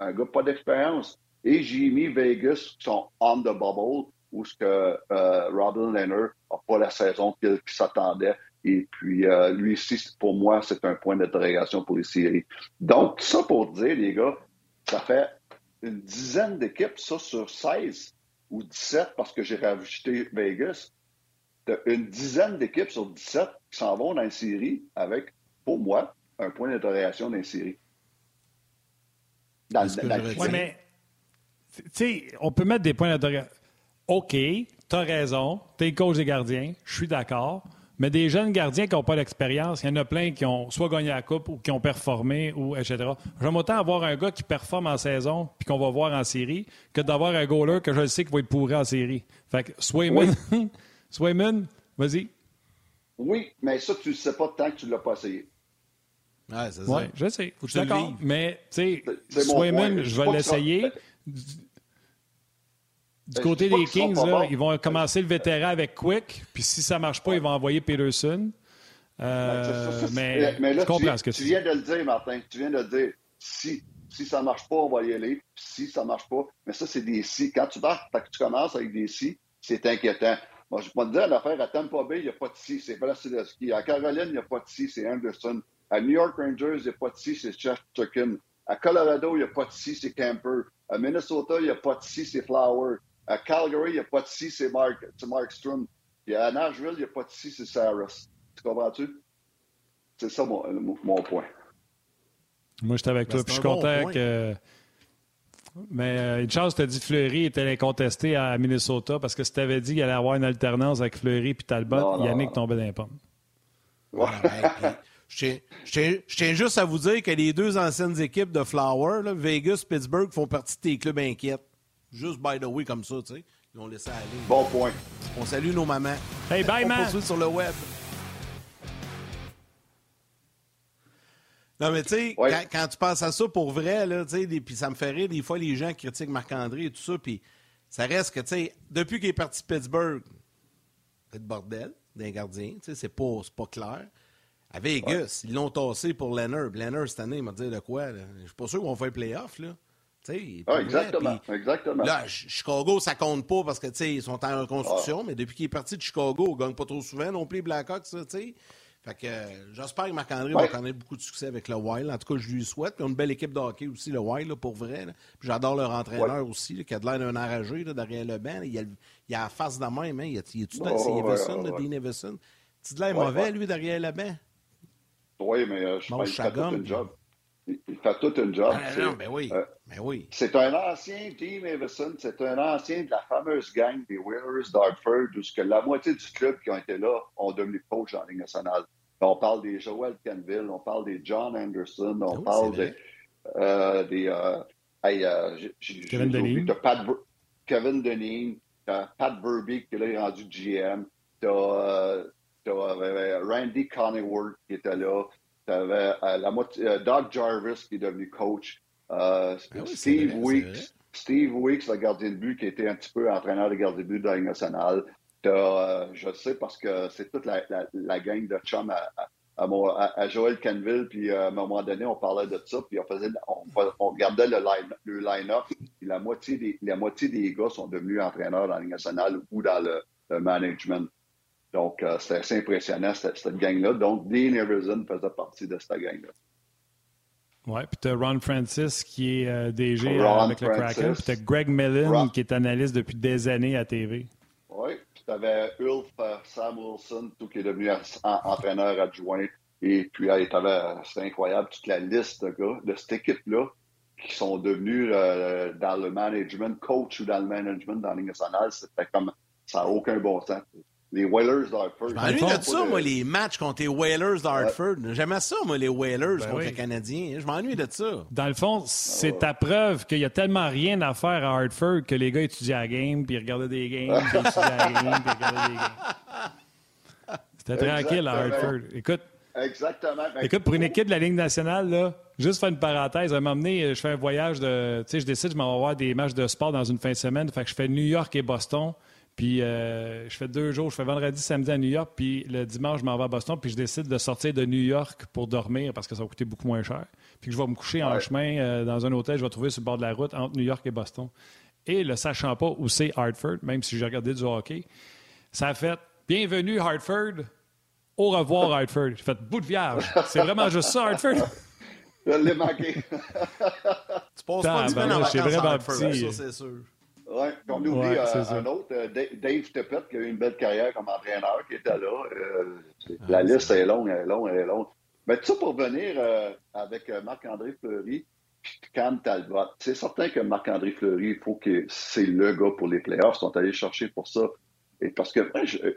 Un gars pas d'expérience. Et j'ai mis Vegas qui sont on the bubble, où ce que euh, Robin Leonard n'a pas la saison qu'il s'attendait. Et puis, euh, lui ici, pour moi, c'est un point d'interrogation pour les séries. Donc, ça pour dire, les gars, ça fait une dizaine d'équipes, ça sur 16 ou 17, parce que j'ai rajouté Vegas. Une dizaine d'équipes sur 17 qui s'en vont dans les séries avec, pour moi, un point d'interrogation dans les séries. Dans, dans- dans-? Oui, mais, tu sais, on peut mettre des points d'interrogation. OK, t'as raison, t'es coach des gardiens, je suis d'accord. Mais des jeunes gardiens qui n'ont pas d'expérience, il y en a plein qui ont soit gagné la coupe ou qui ont performé, ou etc. J'aime autant avoir un gars qui performe en saison puis qu'on va voir en série que d'avoir un goaler que je le sais qu'il va être pourri en série. Fait que Swayman, Swayman, vas-y. Oui, mais ça, tu ne sais pas tant que tu ne l'as pas essayé. Ouais, c'est Oui, ça. je sais. Faut que Je suis tu le d'accord. vives. Mais, tu sais, Swayman, je vais l'essayer. Du Ben, côté dis pas des Kings, là, ils vont commencer le vétéran avec Quick, puis si ça marche pas, ils vont envoyer Peterson. Euh, Ben, ça, ça, ça, mais, mais là, je comprends tu, viens- ce que tu tu viens de le dire, Martin. Tu viens de le dire. Si, si ça ne marche pas, on va y aller. Si ça ne marche pas, mais ça, c'est des si. Quand tu, pars, tu commences avec des si, c'est inquiétant. Moi, je vais te dire l'affaire à Tampa Bay, il n'y a pas de si, c'est Vasilevski. À Caroline, il n'y a pas de si, c'est Anderson. À New York Rangers, il n'y a pas de si, c'est Chesterkin. À Colorado, il n'y a pas de si, c'est Camper. À Minnesota, il n'y a pas de si, c'est Flower. À Calgary, il n'y a pas de si, c'est Mark, c'est Markstrom. Et à Nashville, il n'y a pas de si, c'est Saras. Tu comprends-tu? C'est ça mon, mon- point. Moi, j'étais avec Ben, toi, puis je suis bon content point. que. Mais euh, une chance, tu as dit Fleury était incontesté à Minnesota parce que si tu avais dit qu'il allait avoir une alternance avec Fleury puis Talbot, Non, non, Yannick non. tombait dans les pommes. Ouais. Puis Je tiens, juste à vous dire que les deux anciennes équipes de Flower, là, Vegas, Pittsburgh, font partie de tes clubs inquiets. Juste by the way, comme ça, tu sais. Ils ont laissé aller. Bon point. On salue nos mamans. Hey, bye, On man! poursuit sur le web. Non, mais tu sais, Ouais. quand, quand tu penses à ça pour vrai, là, tu sais, puis ça me fait rire des fois les gens critiquent Marc-André et tout ça, puis ça reste que, tu sais, depuis qu'il est parti de Pittsburgh, c'est le bordel d'un gardien, tu sais, c'est pas, c'est pas clair. À Vegas, ils l'ont tassé pour Leonard. Leonard, cette année, il m'a dit de quoi, là? Je suis pas sûr qu'on va faire playoff, là. Ah, exactement. puis- exactement. Là, Ch- Chicago, ça compte pas parce que, ils sont en reconstruction, mais depuis qu'il est parti de Chicago, ils gagnent pas trop souvent non plus les Blackhawks, ça, tu sais. Fait que euh, j'espère que Marc-André va connaître beaucoup de succès avec le Wild. En tout cas, je lui souhaite. Puis ils ont une belle équipe de hockey aussi, le Wild, là, pour vrai. j'adore leur entraîneur aussi, là, qui a de l'air d'un enragé là, derrière le banc. Il, a, il a la face de même. Hein. Il, a, il est-tu dans- Oh, c'est Everson, ouais. Dean Everson. Tu de l'air mauvais, lui, derrière le banc? Oui, mais euh, je pense Chagum, tout une job. Il, fait tout une job. Ah, c'est- non, oui. euh, ben oui. C'est un ancien Team Everson, c'est un ancien de la fameuse gang des Whalers d'Hartford, où que la moitié du club qui ont été là ont devenu coach en Ligue nationale. On parle des Joel Canville, on parle des John Anderson, on Oui, parle des, euh, des, euh, Hey, euh, Kevin Deneen. Pat Kevin Deneen, Pat Burby qui là, est rendu GM. T'as euh, euh, Randy Conningworth qui était là. T'avais euh, la moitié, Doug Jarvis qui est devenu coach. Ah oui, Steve Weeks. Steve Weeks, le gardien de but, qui était un petit peu entraîneur de gardien de but de la Ligue nationale. Euh, je sais parce que c'est toute la, la, la, gang de chums à, à, Joël Canville, puis à un moment donné, on parlait de ça, puis on faisait, on, on regardait le line-up, le line la moitié, des, la moitié des gars sont devenus entraîneurs dans la Ligue nationale ou dans le, le management. Donc, euh, c'était assez impressionnant, cette, cette gang-là. Donc, Dean Everson faisait partie de cette gang-là. Oui, puis tu as Ron Francis qui est euh, DG euh, avec le Kraken. Puis tu as Greg Mellon qui est analyste depuis des années à TV. Oui, puis tu avais Ulf euh, Samuelson, tout qui est devenu entraîneur adjoint. Et puis, c'est incroyable, toute la liste de gars de cette équipe-là qui sont devenus dans le management, coach ou dans le management dans la Ligue nationale. C'était comme, ça n'a aucun bon sens les Whalers d'Hartford. Je m'ennuie de ça, moi, les matchs contre les Whalers d'Hartford. J'aimais ça, moi, les Whalers ben contre les Canadiens. Je m'ennuie de ça. Dans le fond, c'est ta preuve qu'il n'y a tellement rien à faire à Hartford que les gars étudiaient la game, puis regardaient des games, puis étudiaient la game, puis regardaient des games. C'était tranquille à Hartford. Écoute. Exactement. Ben, écoute, pour une équipe de la Ligue nationale, là, juste faire une parenthèse, à un moment donné, je fais un voyage de. Tu sais, je décide, je m'en vais voir des matchs de sport dans une fin de semaine. Fait que je fais New York et Boston. Puis euh, je fais deux jours, je fais vendredi, samedi à New York, puis le dimanche, je m'en vais à Boston, puis je décide de sortir de New York pour dormir parce que ça va coûter beaucoup moins cher. Puis que je vais me coucher en chemin euh, dans un hôtel, je vais trouver sur le bord de la route entre New York et Boston. Et le sachant pas où c'est Hartford, même si j'ai regardé du hockey, ça a fait Bienvenue Hartford, au revoir Hartford. J'ai fait bout de vierge. C'est vraiment juste ça, Hartford. Je l'ai manqué. tu passes pas 10 semaines en vacances à Hartford, ça c'est sûr. Oui, on oublie ouais, euh, un autre, euh, Dave Tippett, qui a eu une belle carrière comme entraîneur, qui était là. Euh, ah, la liste est longue, elle est longue, elle est longue. Mais tout ça pour venir avec Marc-André Fleury puis Cam Talbot. C'est certain que Marc-André Fleury, il faut que c'est le gars pour les playoffs. Ils sont allés chercher pour ça. Et parce que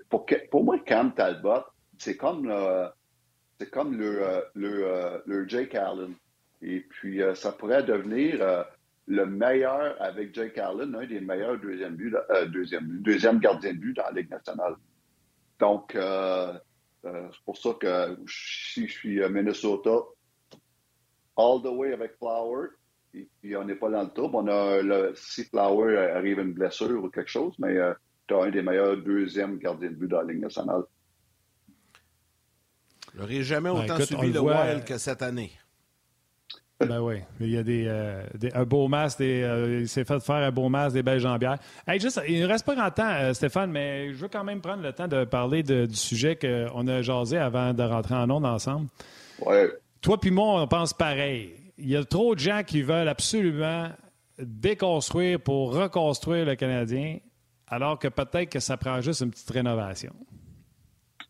pour, pour moi, Cam Talbot, c'est comme, c'est comme le, le, le Jake Allen. Et puis, ça pourrait devenir le meilleur avec Jake Allen, un des meilleurs deuxième, but, euh, deuxième, deuxième gardien de but dans la Ligue nationale. Donc, euh, euh, c'est pour ça que si je suis à Minnesota, all the way avec Flower, et puis on n'est pas dans le trouble. On a le, si Flower arrive à une blessure ou quelque chose, mais tu as un des meilleurs deuxièmes gardiens de but dans la Ligue nationale. J'aurais jamais autant suivi le Wild que cette année. Ben oui, il y a des, euh, un beau masque, euh, il s'est fait faire un beau masque, des belles jambières. Hey, juste, il ne reste pas grand temps, euh, Stéphane, mais je veux quand même prendre le temps de parler du sujet qu'on a jasé avant de rentrer en ondes ensemble. Ouais. Toi puis moi, on pense pareil. Il y a trop de gens qui veulent absolument déconstruire pour reconstruire le Canadien, alors que peut-être que ça prend juste une petite rénovation.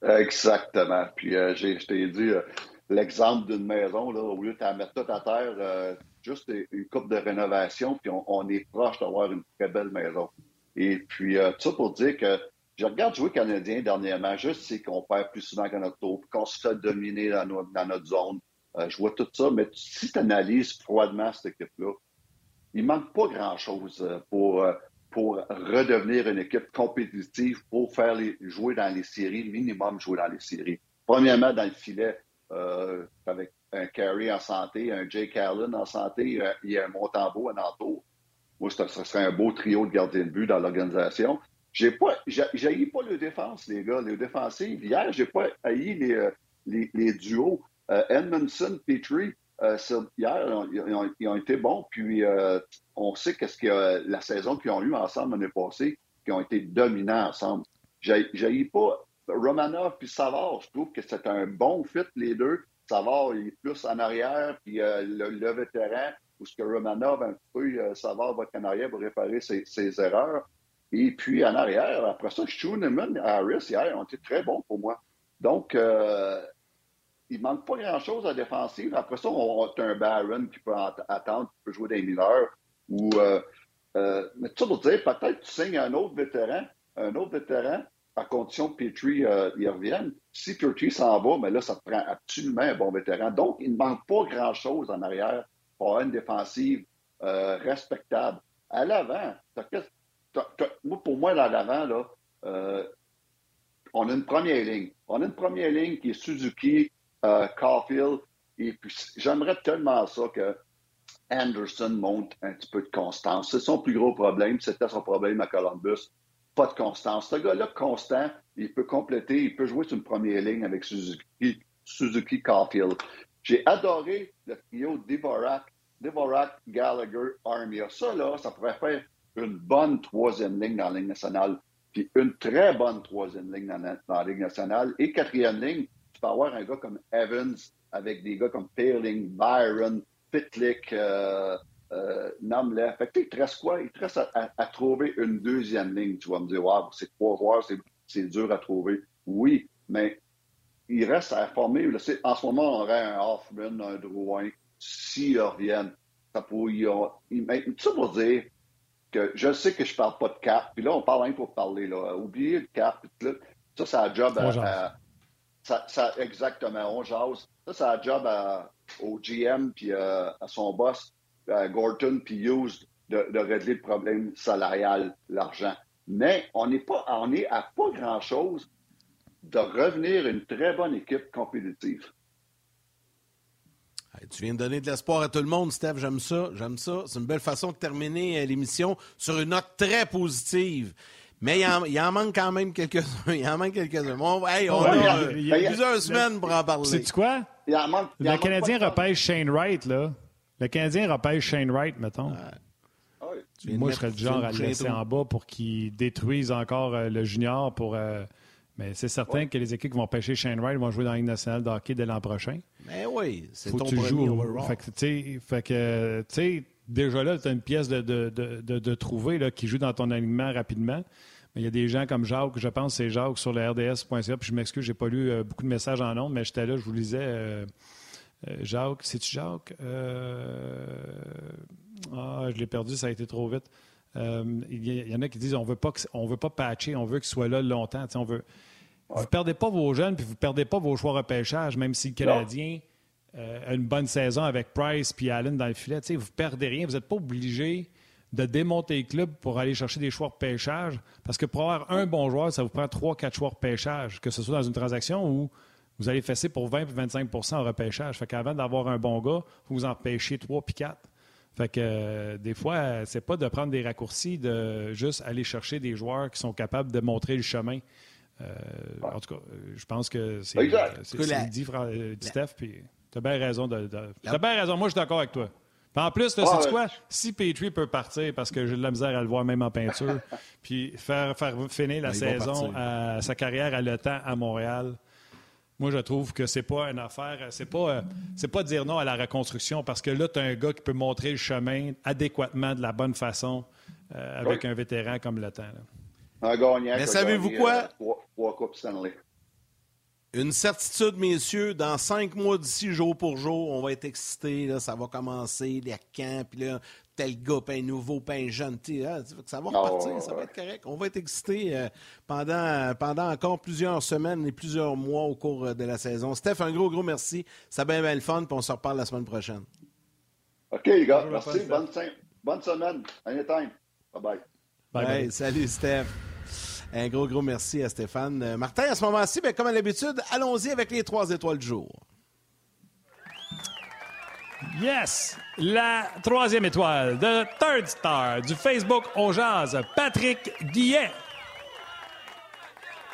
Exactement. Puis je t'ai dit, l'exemple d'une maison, là, au lieu de la mettre toute à terre, euh, juste une coupe de rénovation, puis on, est proche d'avoir une très belle maison. Et puis, euh, tout ça pour dire que je regarde jouer Canadien dernièrement, juste c'est qu'on perd plus souvent que notre tour, qu'on se fait dominer dans, notre, zone. Euh, je vois tout ça, mais si tu analyses froidement cette équipe-là, il manque pas grand-chose pour, pour redevenir une équipe compétitive, pour faire jouer dans les séries, minimum jouer dans les séries. Premièrement, dans le filet, euh, avec un Carey en santé, un Jake Allen en santé, euh, il y a un Montembeau, un entour. Moi, ce serait un beau trio de gardiens de but dans l'organisation. J'ai pas, j'ai pas le défense, les gars, les défensifs. Hier, j'ai pas haï les, euh, les, duos. Edmondson, Petrie, hier, ils ont, été bons. Puis, on sait qu'est-ce que la saison qu'ils ont eue ensemble l'année passée, qui ont été dominants ensemble. J'ai pas Romanov puis Savard, je trouve que c'est un bon fit, les deux. Savard, il est plus en arrière, puis euh, le, vétéran, ou ce que Romanov, un peu, euh, Savard va en arrière pour réparer ses, erreurs. Et puis en arrière, après ça, Schooneman et Harris, hier, ont été très bons pour moi. Donc, euh, il manque pas grand-chose à défensive. Après ça, on, a un Baron qui peut attendre, qui peut jouer des mineurs. Ou, mais tout ça pour dire, peut-être tu signes un autre vétéran, un autre vétéran, à condition que Petrie euh, y revienne. Si Petrie s'en va, mais là, ça prend absolument un bon vétéran. Donc, il ne manque pas grand-chose en arrière pour avoir une défensive euh, respectable. À l'avant, pour moi, à l'avant, là, euh, on a une première ligne. On a une première ligne qui est Suzuki, Caulfield, et puis j'aimerais tellement ça que Anderson monte un petit peu de constance. C'est son plus gros problème. C'était son problème à Columbus. Pas de constance. Ce gars-là, constant, il peut compléter, il peut jouer sur une première ligne avec Suzuki, Suzuki Caulfield. J'ai adoré le trio Dvorak, Dvorak, Gallagher, Armia. Ça, là, ça pourrait faire une bonne troisième ligne dans la Ligue nationale, puis une très bonne troisième ligne dans la, Ligue nationale. Et quatrième ligne, tu peux avoir un gars comme Evans avec des gars comme Pearling, Byron, Pitlick, euh, euh, Fait que, il te reste quoi? Il te reste à, trouver une deuxième ligne. Tu vas me dire, wow, c'est trois joueurs, c'est dur à trouver. Oui, mais il reste à former. en ce moment, on aurait un Hoffman, un Drouin. S'ils reviennent, ça pourrait. Tout ça pour dire que je sais que je parle pas de cap, puis là, on parle rien pour parler. Là. Oubliez le cap. Ça, c'est un job à, ça, ça, exactement, on jase. Ça, c'est un job au GM puis euh, à son boss, à Gorton puis Hughes, de, de, régler le problème salarial, l'argent. Mais on n'est pas, on est à pas grand-chose de revenir une très bonne équipe compétitive. tu viens de donner de l'espoir à tout le monde, Steph. J'aime ça. J'aime ça. C'est une belle façon de terminer euh, l'émission sur une note très positive. Mais il en, manque quand même quelques-uns. Il en manque quelques-uns. on a, plusieurs semaines pour en parler. C'est quoi? le Canadien repêche Shane Wright, là. Le Canadien repêche Shane Wright, mettons. Moi, je serais le genre à le laisser en bas pour qu'il détruise encore euh, le junior pour. Euh, mais c'est certain que les équipes qui vont pêcher Shane Wright vont jouer dans la Ligue nationale de hockey dès l'an prochain. Mais oui, c'est ton que tu joues. Fait que, fait que, tu sais, déjà là, tu as une pièce de, de, de, de trouver là, qui joue dans ton alignement rapidement. Mais il y a des gens comme Jacques, je pense c'est Jacques sur le RDS.ca, puis je m'excuse, j'ai pas lu euh, beaucoup de messages en nombre, mais j'étais là, je vous lisais. Euh, Jacques, c'est-tu Jacques? Ah, je l'ai perdu, ça a été trop vite. Il y, en a qui disent on veut pas on veut pas patcher, on veut qu'il soit là longtemps. On veut, vous ne perdez pas vos jeunes, puis vous ne perdez pas vos choix repêchage, même si le Canadien euh, a une bonne saison avec Price puis Allen dans le filet. vous ne perdez rien. Vous n'êtes pas obligé de démonter le club pour aller chercher des choix repêchage. Parce que pour avoir un bon joueur, ça vous prend 3-4 choix repêchage, que ce soit dans une transaction où vous allez fesser pour 20-25% en repêchage. Fait qu'avant d'avoir un bon gars, vous en pêchez 3 puis 4. Fait que euh, des fois, c'est pas de prendre des raccourcis, de juste aller chercher des joueurs qui sont capables de montrer le chemin. Euh, en tout cas, euh, je pense que c'est ce dit, Steph, puis tu as bien raison. De, bien raison. Moi, je suis d'accord avec toi. en plus, c'est quoi? Si Petrie peut partir, parce que j'ai de la misère à le voir même en peinture, puis faire, faire finir la saison, à, sa carrière à Le Temps à Montréal, moi, je trouve que c'est pas une affaire, c'est pas, euh, c'est pas dire non à la reconstruction, parce que là, tu as un gars qui peut montrer le chemin adéquatement, de la bonne façon, avec un vétéran comme Le Temps. Un gagnant. Mais savez-vous quoi? Stanley. Une certitude, messieurs, dans cinq mois d'ici, jour pour jour, on va être excités. ça va commencer, les camps, puis là, tel gars, un nouveau, puis un jeune. Hein, ça va repartir, ça va être correct. On va être excités euh, pendant, pendant encore plusieurs semaines et plusieurs mois au cours euh, de la saison. Steph, un gros, gros merci. Ça a bien, bien le fun, puis on se reparle la semaine prochaine. OK, les gars. Merci. Bonne, bonne semaine. Anytime. Bye-bye. Bye, bye. Salut, Steph. Un gros, gros merci à Stéphane. Euh, Martin, à ce moment-ci, ben, comme à l'habitude, allons-y avec les trois étoiles du jour. Yes! La troisième étoile de Third Star du Facebook On Jazz, Patrick Guillet.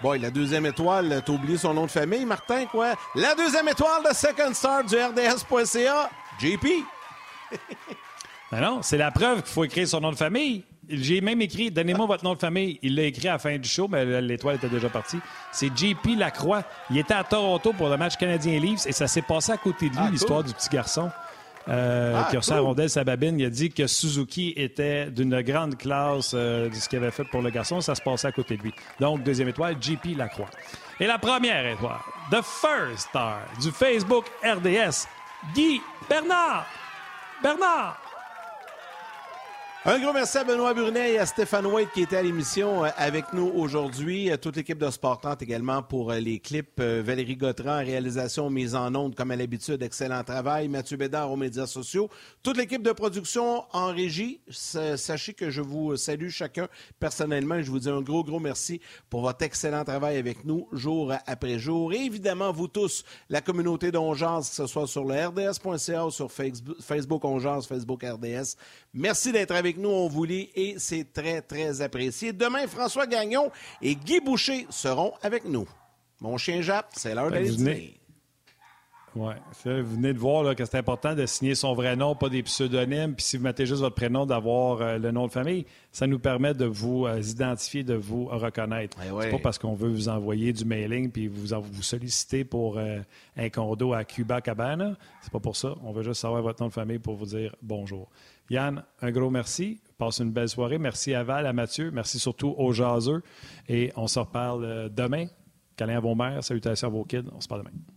Bon, la deuxième étoile, t'as oublié son nom de famille, Martin, quoi? La deuxième étoile de Second Star du RDS.ca, JP. ben non, c'est la preuve qu'il faut écrire son nom de famille. J'ai même écrit, donnez-moi votre nom de famille. Il l'a écrit à la fin du show, mais l'étoile était déjà partie. C'est JP Lacroix. Il était à Toronto pour le match canadien-Leafs et ça s'est passé à côté de lui, ah, l'histoire du petit garçon. Euh, ah, qui a reçu cool. rondelle sa babine. Il a dit que Suzuki était d'une grande classe euh, de ce qu'il avait fait pour le garçon. Ça se passait à côté de lui. Donc, deuxième étoile, JP Lacroix. Et la première étoile, The First Star du Facebook RDS, Guy Bernard. Bernard. Un gros merci à Benoît Brunet et à Stéphane White qui étaient à l'émission euh, avec nous aujourd'hui. Euh, toute l'équipe de Sport 30 également pour euh, les clips. Valérie Gautran, réalisation, mise en onde comme à l'habitude. Excellent travail. Mathieu Bédard aux médias sociaux. Toute l'équipe de production en régie. Sachez que je vous salue chacun personnellement. Je vous dis un gros, gros merci pour votre excellent travail avec nous jour après jour. Et évidemment, vous tous, la communauté d'Ongeance, que ce soit sur le RDS.ca ou sur Facebook, Facebook Ongeance, Facebook RDS. Merci d'être avec nous, on vous lit et c'est très, très apprécié. Demain, François Gagnon et Guy Boucher seront avec nous. Mon chien Jap, c'est l'heure ben, d'aller dîner. Oui, vous venez de voir que c'est important de signer son vrai nom, pas des pseudonymes. Puis si vous mettez juste votre prénom, d'avoir euh, le nom de famille, ça nous permet de vous euh, identifier, de vous reconnaître. Eh c'est pas parce qu'on veut vous envoyer du mailing puis vous, vous solliciter pour euh, un condo à Cuba Cabana. C'est pas pour ça. On veut juste savoir votre nom de famille pour vous dire bonjour. Yann, un gros merci. Passe une belle soirée. Merci à Val, à Mathieu. Merci surtout aux jaseux. Et on se reparle demain. Câlin à vos mères. Salutations à vos kids. On se parle demain.